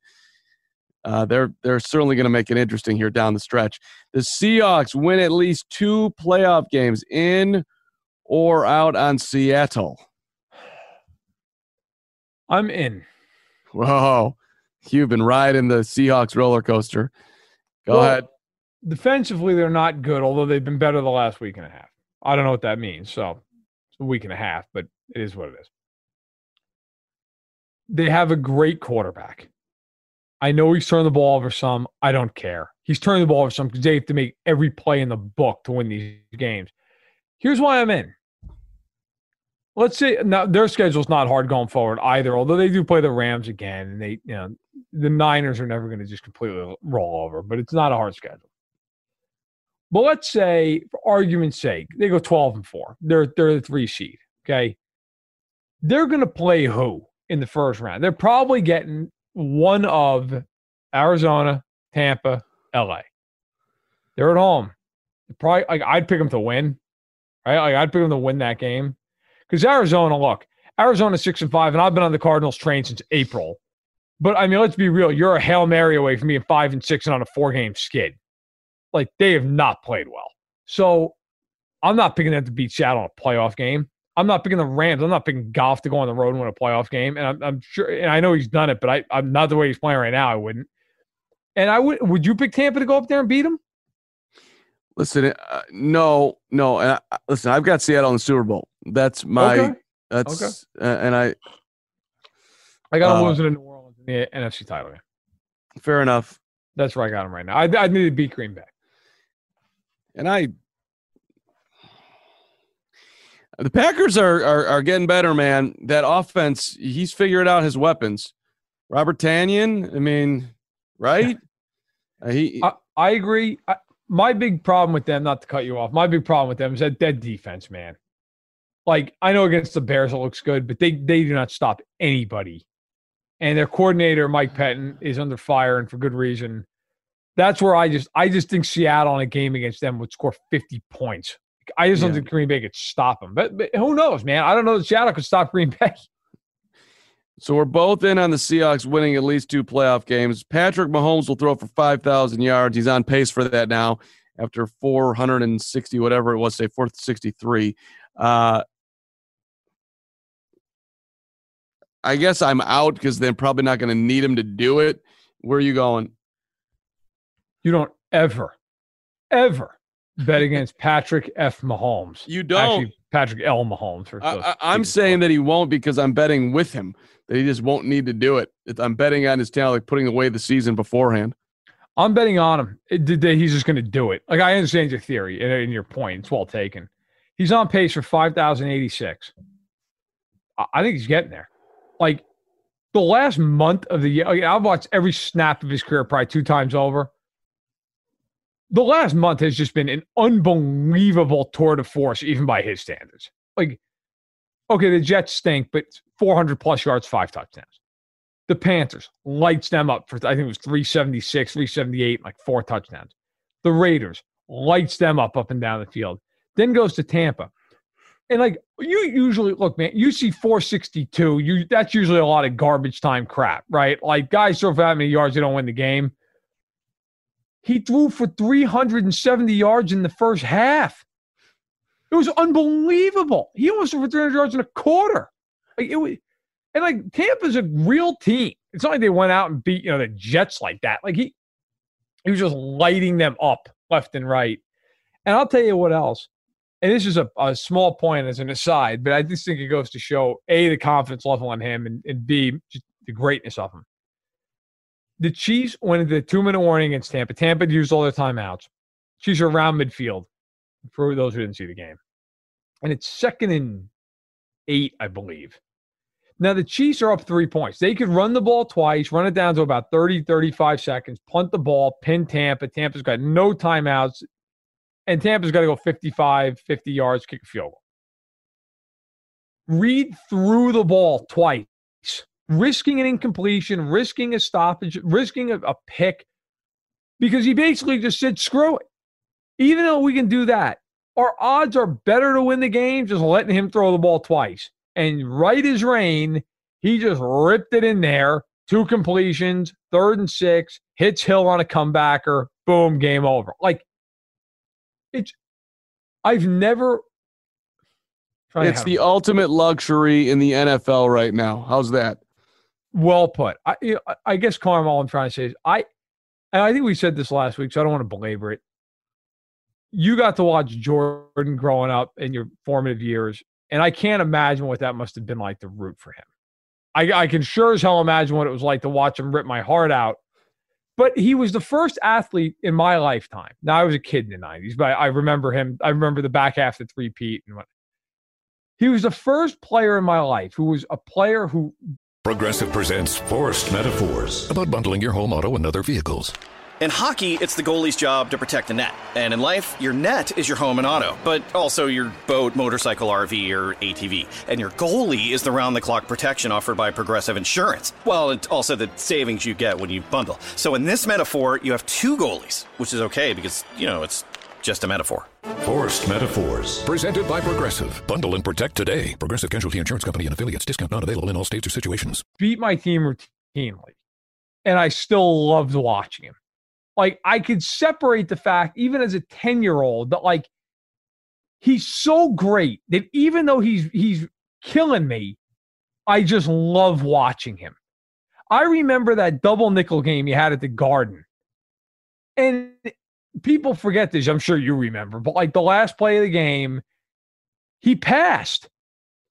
uh, they're they're certainly going to make it interesting here down the stretch. The Seahawks win at least two playoff games in or out on Seattle.
I'm in.
Whoa, you've been riding the Seahawks roller coaster. Go well, ahead.
Defensively, they're not good, although they've been better the last week and a half. I don't know what that means. So it's a week and a half, but it is what it is. They have a great quarterback. I know he's turned the ball over some. I don't care. He's turning the ball over some because they have to make every play in the book to win these games. Here's why I'm in. Let's say now their schedule's not hard going forward either, although they do play the Rams again, and they, you know, the Niners are never going to just completely roll over, but it's not a hard schedule. But let's say, for argument's sake, they go 12 and 4. They're they're the three seed. Okay. They're gonna play who in the first round? They're probably getting one of Arizona, Tampa, LA. They're at home. Probably like I'd pick them to win. Right? Like I'd pick them to win that game. Because Arizona, look, Arizona six and five, and I've been on the Cardinals train since April. But I mean, let's be real. You're a Hail Mary away from being five and six and on a four game skid. Like they have not played well. So I'm not picking them to beat Seattle in a playoff game. I'm not picking the Rams. I'm not picking Goff to go on the road and win a playoff game. And I'm, I'm sure, and I know he's done it, but I, I'm not the way he's playing right now. I wouldn't. And I would. Would you pick Tampa to go up there and beat him?
Listen, uh, no, no. Uh, listen, I've got Seattle in the Super Bowl. That's my. Okay. That's okay. Uh, and I.
I got him uh, losing in New Orleans in the NFC title game.
Fair enough.
That's where I got him right now. I, I need to beat Green Bay.
And I the Packers are, are, are getting better, man. That offense, he's figured out his weapons. Robert Tonyan, I mean, right?
Uh, he, I, I agree. I, my big problem with them, not to cut you off, my big problem with them is that dead defense, man. Like I know against the Bears it looks good, but they they do not stop anybody. And their coordinator Mike Pettine is under fire, and for good reason. That's where I just I just think Seattle in a game against them would score 50 points. I just don't think Green Bay could stop them. But, but who knows, man? I don't know that Seattle could stop Green Bay.
So we're both in on the Seahawks winning at least two playoff games. Patrick Mahomes will throw for 5,000 yards. He's on pace for that now after 460, whatever it was, say 463. Uh, I guess I'm out because they're probably not going to need him to do it. Where are you going?
You don't ever, ever bet against Patrick F. Mahomes.
You don't. Actually,
Patrick L. Mahomes.
I, am saying that he won't because I'm betting with him that he just won't need to do it. I'm betting on his talent, like putting away the season beforehand.
I'm betting on him. He's just going to do it. Like I understand your theory and, and your point. It's well taken. He's on pace for 5,086. I think he's getting there. Like the last month of the year, I've watched every snap of his career probably two times over the last month has just been an unbelievable tour de force, even by his standards. Like, okay, the Jets stink, but 400 plus yards, five touchdowns. The Panthers lights them up for I think it was 376, 378, like four touchdowns. The Raiders lights them up up and down the field. Then goes to Tampa. And like you usually look, man, you see 462. You that's usually a lot of garbage time crap, right? Like guys throw for that many yards, they don't win the game. He threw for 370 yards in the first half. It was unbelievable. He almost threw for 300 yards in a quarter. Like it was, and like Tampa's a real team. It's not like they went out and beat you know the Jets like that. Like he, he was just lighting them up left and right. And I'll tell you what else. And this is a, a small point as an aside, but I just think it goes to show a the confidence level in him, and, and b the greatness of him. The Chiefs went into the two minute warning against Tampa. Tampa used all their timeouts. Chiefs are around midfield for those who didn't see the game. And it's second and eight, I believe. Now, the Chiefs are up three points. They could run the ball twice, run it down to about 30, 35 seconds, punt the ball, pin Tampa. Tampa's got no timeouts, and Tampa's got to go 55, 50 yards, kick a field goal. Reed threw the ball twice risking an incompletion, risking a stoppage, risking a, a pick, because he basically just said, screw it. Even though we can do that, our odds are better to win the game just letting him throw the ball twice. And right as rain, he just ripped it in there. Two completions, third and six, hits Hill on a comebacker, boom, game over. Like, it's, I've never.
It's the ultimate luxury in the NFL right now. How's that?
Well put. I, I guess, Carm, all I'm trying to say is I, and I think we said this last week, so I don't want to belabor it. You got to watch Jordan growing up in your formative years, and I can't imagine what that must have been like to root for him. I, I can sure as hell imagine what it was like to watch him rip my heart out. But he was the first athlete in my lifetime. Now I was a kid in the '90s, but I, remember him. I remember the back half of the three-peat and what. He was the first player in my life who was a player who
Progressive presents Forced Metaphors about bundling your home auto and other vehicles.
In hockey, it's the goalie's job to protect the net. And in life, your net is your home and auto, but also your boat, motorcycle, RV, or ATV. And your goalie is the round the clock protection offered by Progressive Insurance. Well, and also the savings you get when you bundle. So in this metaphor, you have two goalies, which is okay because, you know, it's just a metaphor.
Forced Metaphors. Presented by Progressive. Bundle and protect today. Progressive Casualty Insurance Company and affiliates. Discount not available in all states or situations.
Beat my team routinely. And I still loved watching him. Like, I could separate the fact, even as a 10 year old, that, like, he's so great that even though he's he's killing me, I just love watching him. I remember that double nickel game he had at the Garden. And people forget this. I'm sure you remember, but like the last play of the game, he passed.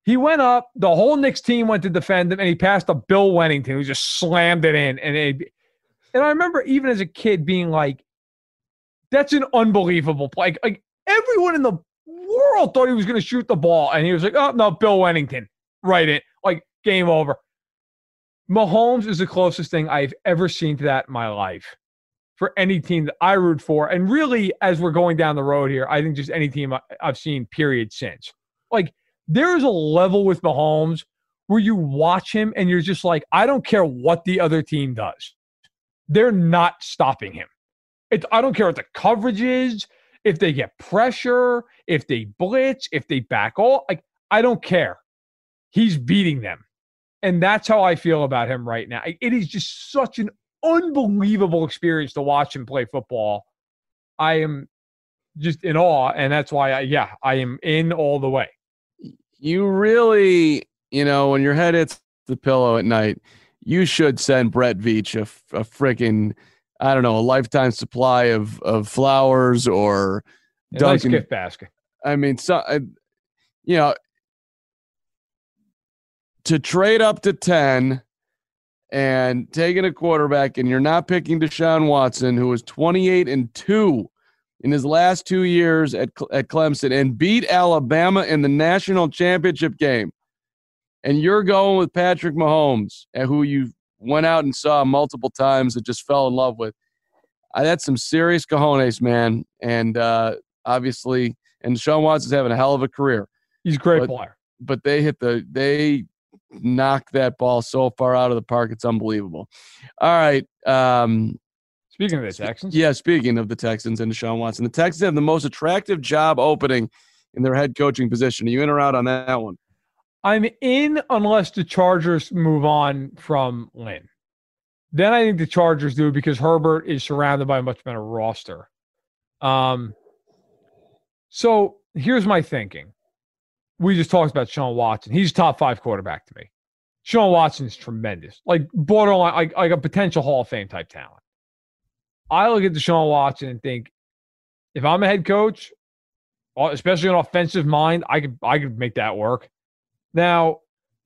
He went up. The whole Knicks team went to defend him, and he passed to Bill Wennington, who just slammed it in. And it, and I remember even as a kid being like, "That's an unbelievable play." Like, like everyone in the world thought he was going to shoot the ball, and he was like, "Oh no, Bill Wennington, right in." Like game over. Mahomes is the closest thing I've ever seen to that in my life for any team that I root for. And really, as we're going down the road here, I think just any team I've seen, period, since. Like, there is a level with Mahomes where you watch him and you're just like, I don't care what the other team does. They're not stopping him. It's, I don't care what the coverage is, if they get pressure, if they blitz, if they back all. Like, I don't care. He's beating them. And that's how I feel about him right now. It is just such an unbelievable experience to watch him play football. I am just in awe, and that's why, I, yeah, I am in all the way.
You really, you know, when your head hits the pillow at night, you should send Brett Veach a, a freaking, I don't know, a lifetime supply of of flowers or
a nice gift basket.
I mean, so uh, you know, to trade up to ten and taking a quarterback, and you're not picking Deshaun Watson, who was 28 and 2 in his last two years at, at Clemson and beat Alabama in the national championship game. And you're going with Patrick Mahomes, who you went out and saw multiple times and just fell in love with. I had some serious cojones, man. And uh, obviously, and Deshaun Watson's having a hell of a career.
He's a great but, player.
But they hit the, they knock that ball so far out of the park. It's unbelievable. All right. Um,
speaking of the Texans.
Yeah, speaking of the Texans and Deshaun Watson, the Texans have the most attractive job opening in their head coaching position. Are you in or out on that one?
I'm in unless the Chargers move on from Lynn. Then I think the Chargers do because Herbert is surrounded by a much better roster. Um, so here's my thinking. We just talked about Sean Watson. He's top five quarterback to me. Sean Watson is tremendous, like borderline, like, like a potential Hall of Fame type talent. I look at Deshaun Watson and think, if I'm a head coach, especially an offensive mind, I could I could make that work. Now,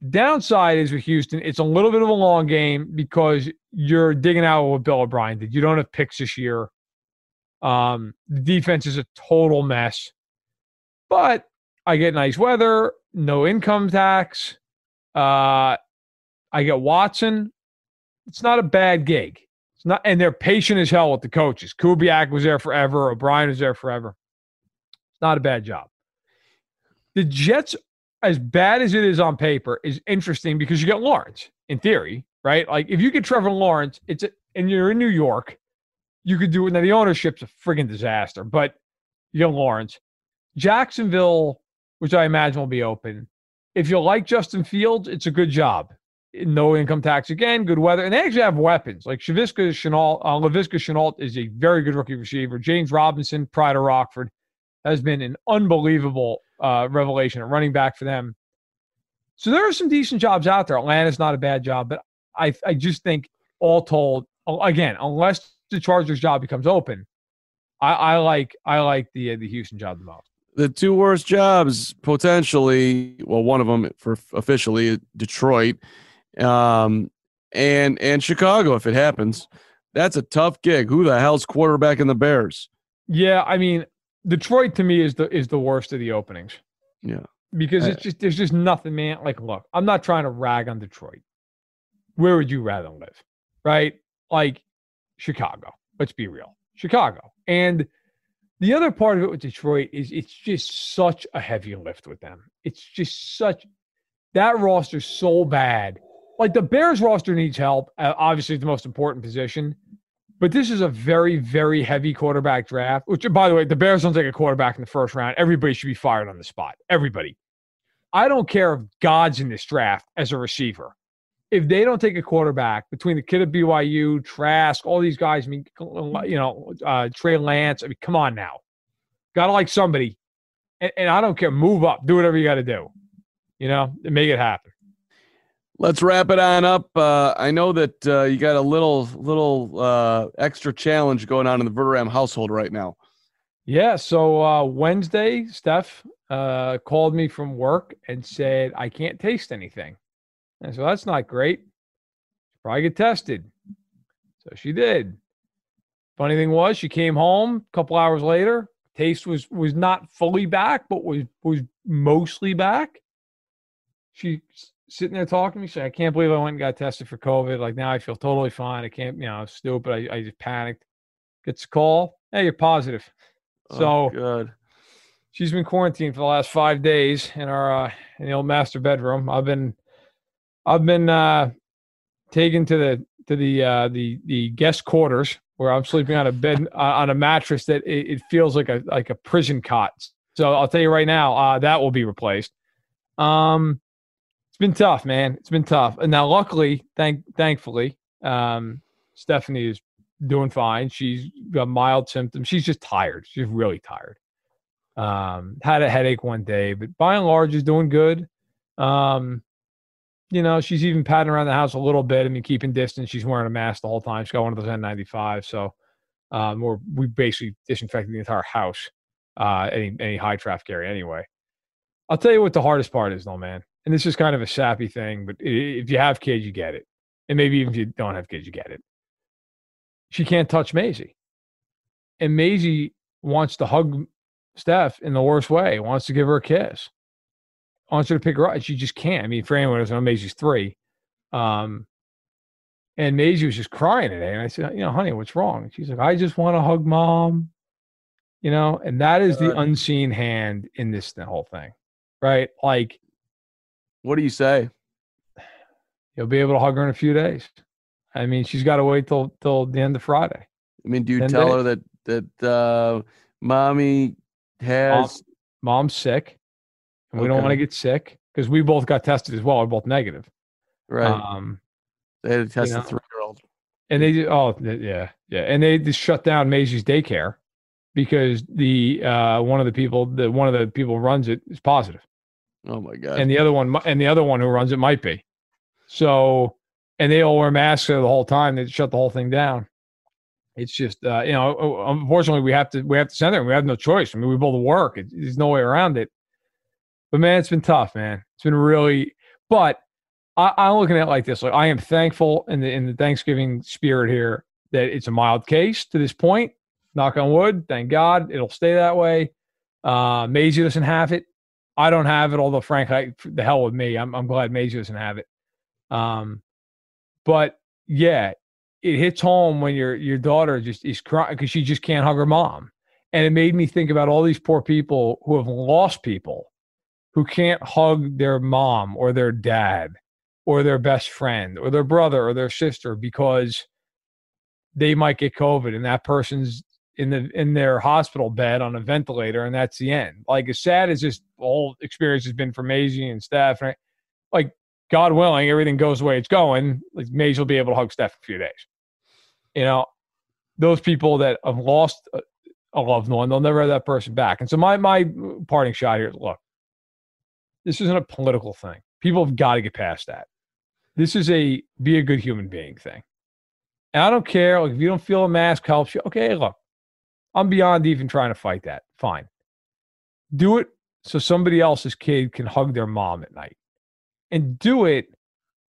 downside is with Houston, it's a little bit of a long game because you're digging out what Bill O'Brien did. You don't have picks this year. Um, the defense is a total mess. But I get nice weather, no income tax. Uh, I get Watson. It's not a bad gig. It's not, and they're patient as hell with the coaches. Kubiak was there forever. O'Brien was there forever. It's not a bad job. The Jets, as bad as it is on paper, is interesting because you get Lawrence in theory, right? Like if you get Trevor Lawrence, it's a, and you're in New York, you could do it. Now the ownership's a friggin' disaster, but you get Lawrence, Jacksonville, which I imagine will be open. If you like Justin Fields, it's a good job. No income tax again, good weather, and they actually have weapons like Shaviska Shenault. Uh, Laviska Shenault is a very good rookie receiver. James Robinson, prior to Rockford, has been an unbelievable uh, revelation at running back for them. So there are some decent jobs out there. Atlanta's not a bad job, but I I just think all told, again, unless the Chargers job becomes open, I, I like I like the uh, the Houston job the most.
The two worst jobs potentially. Well, one of them for officially Detroit, um, and and Chicago if it happens. That's a tough gig. Who the hell's quarterback in the Bears?
Yeah, I mean, Detroit to me is the is the worst of the openings.
Yeah.
Because it's just there's just nothing, man. Like, look, I'm not trying to rag on Detroit. Where would you rather live? Right? Like Chicago. Let's be real. Chicago. And the other part of it with Detroit is it's just such a heavy lift with them. It's just such that roster's so bad. Like the Bears roster needs help. Uh, obviously, the most important position. But this is a very, very heavy quarterback draft. Which, by the way, the Bears don't take a quarterback in the first round. Everybody should be fired on the spot. Everybody. I don't care if God's in this draft as a receiver. If they don't take a quarterback between the kid at BYU, Trask, all these guys, I mean, you know, uh, Trey Lance, I mean, come on now. Got to like somebody. And, and I don't care. Move up. Do whatever you got to do, you know, make it happen.
Let's wrap it on up. Uh, I know that uh, you got a little little uh, extra challenge going on in the Verderame household right now.
Yeah. So uh, Wednesday, Steph uh, called me from work and said I can't taste anything. And so that's not great. Probably get tested. So she did. Funny thing was, she came home a couple hours later. Taste was was not fully back, but was was mostly back. She sitting there talking to me. saying, I can't believe I went and got tested for COVID. Like now I feel totally fine. I can't, you know, I'm stupid. I, I just panicked. Gets a call. Hey, you're positive.
Oh,
so
good.
She's been quarantined for the last five days in our uh, in the old master bedroom. I've been I've been uh, taken to the to the uh, the the guest quarters where I'm sleeping on a bed uh, on a mattress that it, it, feels like a like a prison cot. So I'll tell you right now, uh, that will be replaced. Um, it's been tough, man. It's been tough. And now, luckily, thank thankfully, um, Stephanie is doing fine. She's got mild symptoms. She's just tired. She's really tired. Um, had a headache one day, but by and large, is doing good. Um, you know, she's even patting around the house a little bit. I mean, keeping distance. She's wearing a mask the whole time. She's got one of those N95. So, um, we're, we basically disinfected the entire house, uh, any, any high traffic area anyway. I'll tell you what the hardest part is, though, man and this is kind of a sappy thing, but if you have kids, you get it. And maybe even if you don't have kids, you get it. She can't touch Maisie. And Maisie wants to hug Steph in the worst way, wants to give her a kiss, wants her to pick her up. She just can't. I mean, for anyone who doesn't know, Maisie's three. Um, and Maisie was just crying today. And I said, you know, honey, what's wrong? And she's like, I just want to hug mom. You know, and that is the unseen hand in this whole thing, right? Like
what do you say?
You'll be able to hug her in a few days. I mean, she's got to wait till till the end of Friday.
I mean, do you tell days. her that that uh, mommy has
Mom, mom's sick, and we don't want to get sick because we both got tested as well. We're both negative.
Right. Um, they had to test you know, the three year old.
And they oh yeah yeah, and they just shut down Maisie's daycare because the uh, one of the people the one of the people who runs it is positive.
Oh my god!
And the other one and the other one who runs it might be. So, and they all wear masks the whole time. They shut the whole thing down. It's just uh, you know, unfortunately, we have to we have to send them. We have no choice. I mean, we both work. It, there's no way around it. But man, it's been tough, man. It's been really. But I, am looking at it like this: like I am thankful in the in the Thanksgiving spirit here that it's a mild case to this point. Knock on wood. Thank God it'll stay that way. Uh, Maisie doesn't have it. I don't have it, although frankly, the hell with me. I'm I'm glad Maisie doesn't have it. Um, but yeah, it hits home when your your daughter just is crying because she just can't hug her mom, and it made me think about all these poor people who have lost people, who can't hug their mom or their dad or their best friend or their brother or their sister because they might get COVID and that person's in the in their hospital bed on a ventilator and that's the end. Like as sad as this whole experience has been for Maisie and Steph, right? like God willing, everything goes the way it's going. Like Maisie will be able to hug Steph in a few days. You know, those people that have lost a, loved one, they'll never have that person back. And so my my parting shot here is look, this isn't a political thing. People have got to get past that. This is a be a good human being thing. And I don't care like if you don't feel a mask helps you. Okay, look, I'm beyond even trying to fight that. Fine. Do it so somebody else's kid can hug their mom at night. And do it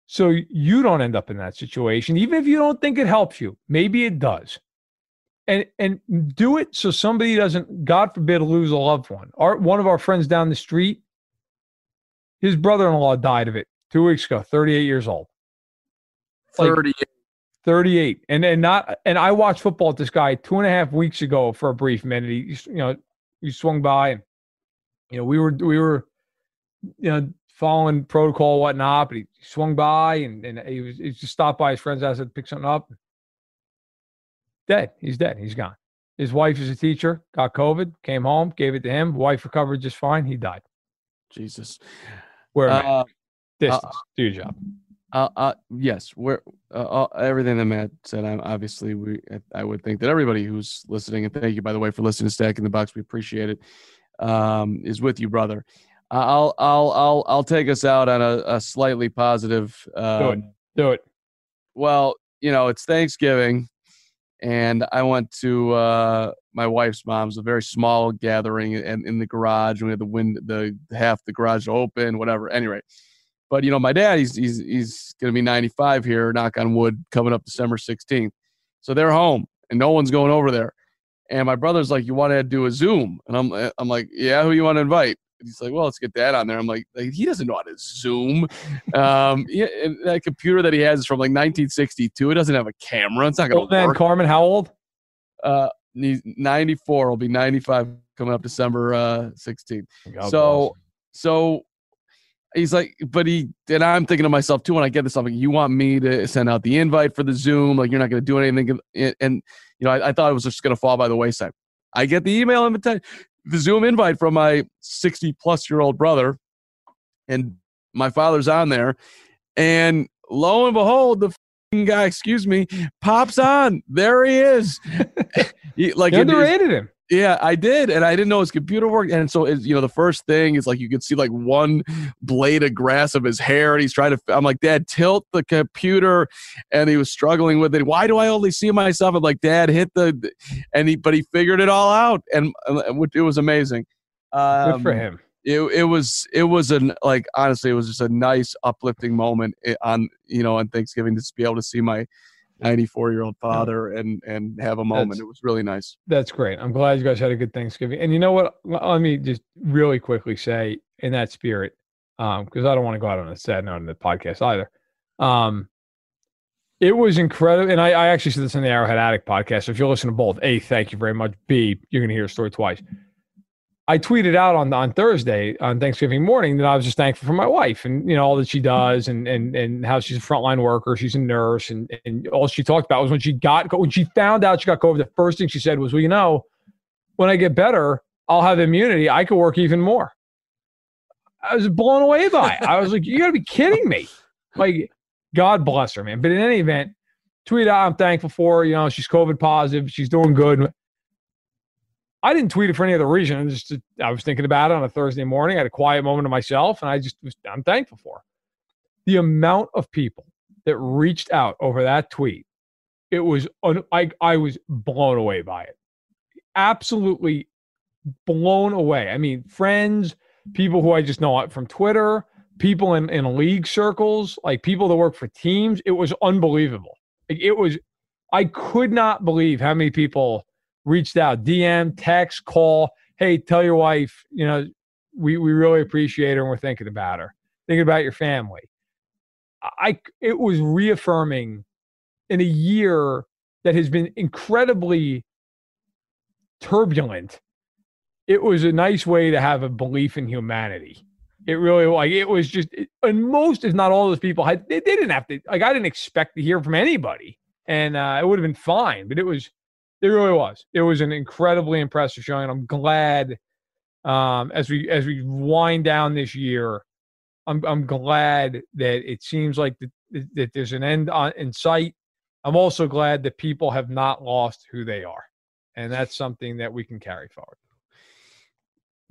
so you don't end up in that situation, even if you don't think it helps you. Maybe it does. And and do it so somebody doesn't, God forbid, lose a loved one. Our one of our friends down the street, his brother-in-law died of it two weeks ago, 38 years old.
38.
38. And and not and I watched football with this guy two and a half weeks ago for a brief minute. He you know he swung by and you know we were we were you know following protocol whatnot, but he swung by and, and he was he just stopped by his friend's house to pick something up. Dead. He's dead. He's gone. His wife is a teacher, got COVID, came home, gave it to him. Wife recovered just fine. He died.
Jesus.
Where uh, distance, uh, do your job.
Uh, uh, yes, we're uh, everything that Matt said. I'm obviously we. I would think that everybody who's listening, and thank you by the way for listening to Stacking the Box. We appreciate it. Um, is with you, brother. I'll I'll I'll I'll take us out on a, a slightly positive. Um,
Do it. Do it.
Well, you know it's Thanksgiving, and I want to uh, my wife's mom's a very small gathering in, in the garage. And we had the wind, the half the garage open, whatever. Anyway, but you know, my dad, he's he's he's going to be 95 here, knock on wood, coming up December 16th. So they're home, and no one's going over there. And my brother's like, "You want to do a Zoom?" And I'm eh, I'm like, "Yeah, who you want to invite?" And he's like, "Well, let's get dad on there." I'm like, like he doesn't know how to Zoom. Um, yeah, that computer that he has is from like 1962. It doesn't have a camera. It's not going to
work. Carmen, how old?
Uh, 94. Will be 95 coming up December uh 16th. God so bless. so he's like, but he and I'm thinking to myself too when I get this, I'm like, you want me to send out the invite for the Zoom? Like you're not going to do anything, and you know, I, I thought it was just going to fall by the wayside. I get the email invitation, the Zoom invite from my 60 plus year old brother, and my father's on there, and lo and behold, the guy, excuse me, pops on. There he is.
he, like you underrated him.
Yeah, I did, and I didn't know his computer worked. And so, you know, the first thing is like you could see like one blade of grass of his hair, and he's trying to. I'm like, Dad, tilt the computer, and he was struggling with it. Why do I only see myself? I'm like, Dad, hit the, and he, but he figured it all out, and, and it was amazing.
Um, Good for him.
It, it was it was an like honestly it was just a nice uplifting moment eh, on you know on Thanksgiving to be able to see my 94 year old father and and have a moment. That's, it was really nice.
That's great. I'm glad you guys had a good Thanksgiving. And you know what? Let me just really quickly say in that spirit, um, because I don't want to go out on a sad note in the podcast either. Um, it was incredible. And I, I actually said this in the Arrowhead Addict podcast. So if you're listening to both, A, thank you very much. B, you're going to hear a story twice. I tweeted out on on Thursday on Thanksgiving morning that I was just thankful for my wife and you know all that she does and and and how she's a frontline worker, she's a nurse, and and all she talked about was when she got when she found out she got COVID. The first thing she said was, "Well, you know, when I get better, I'll have immunity. I could work even more." I was blown away by it. I was like, "You got to be kidding me!" Like, God bless her, man. But in any event, tweet out, I'm thankful for. You know, she's COVID positive. She's doing good. I didn't tweet it for any other reason. I just I was thinking about it on a Thursday morning. I had a quiet moment to myself, and I just was, I'm thankful for the amount of people that reached out over that tweet. It was un, I I was blown away by it. Absolutely blown away. I mean, friends, people who I just know from Twitter, people in, in league circles, like people that work for teams. It was unbelievable. It was, I could not believe how many people reached out, DM, text, call. Hey, tell your wife, you know, we, we really appreciate her and we're thinking about her, thinking about your family. I, it was reaffirming in a year that has been incredibly turbulent. It was a nice way to have a belief in humanity. It really like it was just, and most, if not all, those people had they, they didn't have to like I didn't expect to hear from anybody, and uh, it would have been fine. But it was it really was. It was an incredibly impressive showing. And I'm glad um, as we as we wind down this year. I'm I'm glad that it seems like that, that there's an end on, in sight. I'm also glad that people have not lost who they are, and that's something that we can carry forward.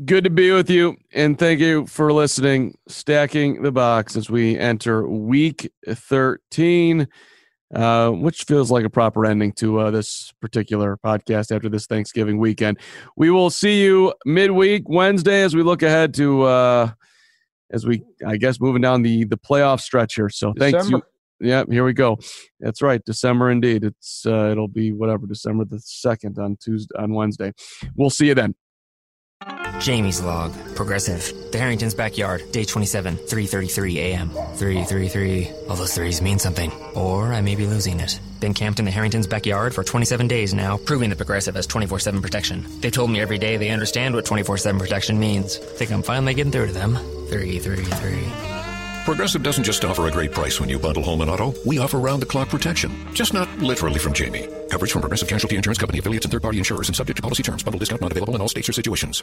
Good to be with you, and thank you for listening. Stacking the box as we enter week 13 uh, which feels like a proper ending to uh, this particular podcast after this Thanksgiving weekend. We will see you midweek Wednesday as we look ahead to uh, as we I guess moving down the the playoff stretch here. So December. thanks you. Yeah, here we go. That's right, December indeed. It's uh, it'll be whatever December the second on Tuesday on Wednesday. We'll see you then.
Jamie's log. Progressive. The Harrington's backyard. Day 27. 3.33 a.m. 333. All those threes mean something. Or I may be losing it. Been camped in the Harrington's backyard for 27 days now, proving that Progressive has 24-7 protection. They told me every day they understand what 24-7 protection means. Think I'm finally getting through to them. 333.
Progressive doesn't just offer a great price when you bundle home and auto. We offer round-the-clock protection. Just not literally from Jamie. Coverage from Progressive Casualty Insurance Company affiliates and third-party insurers and subject to policy terms. Bundle discount not available in all states or situations.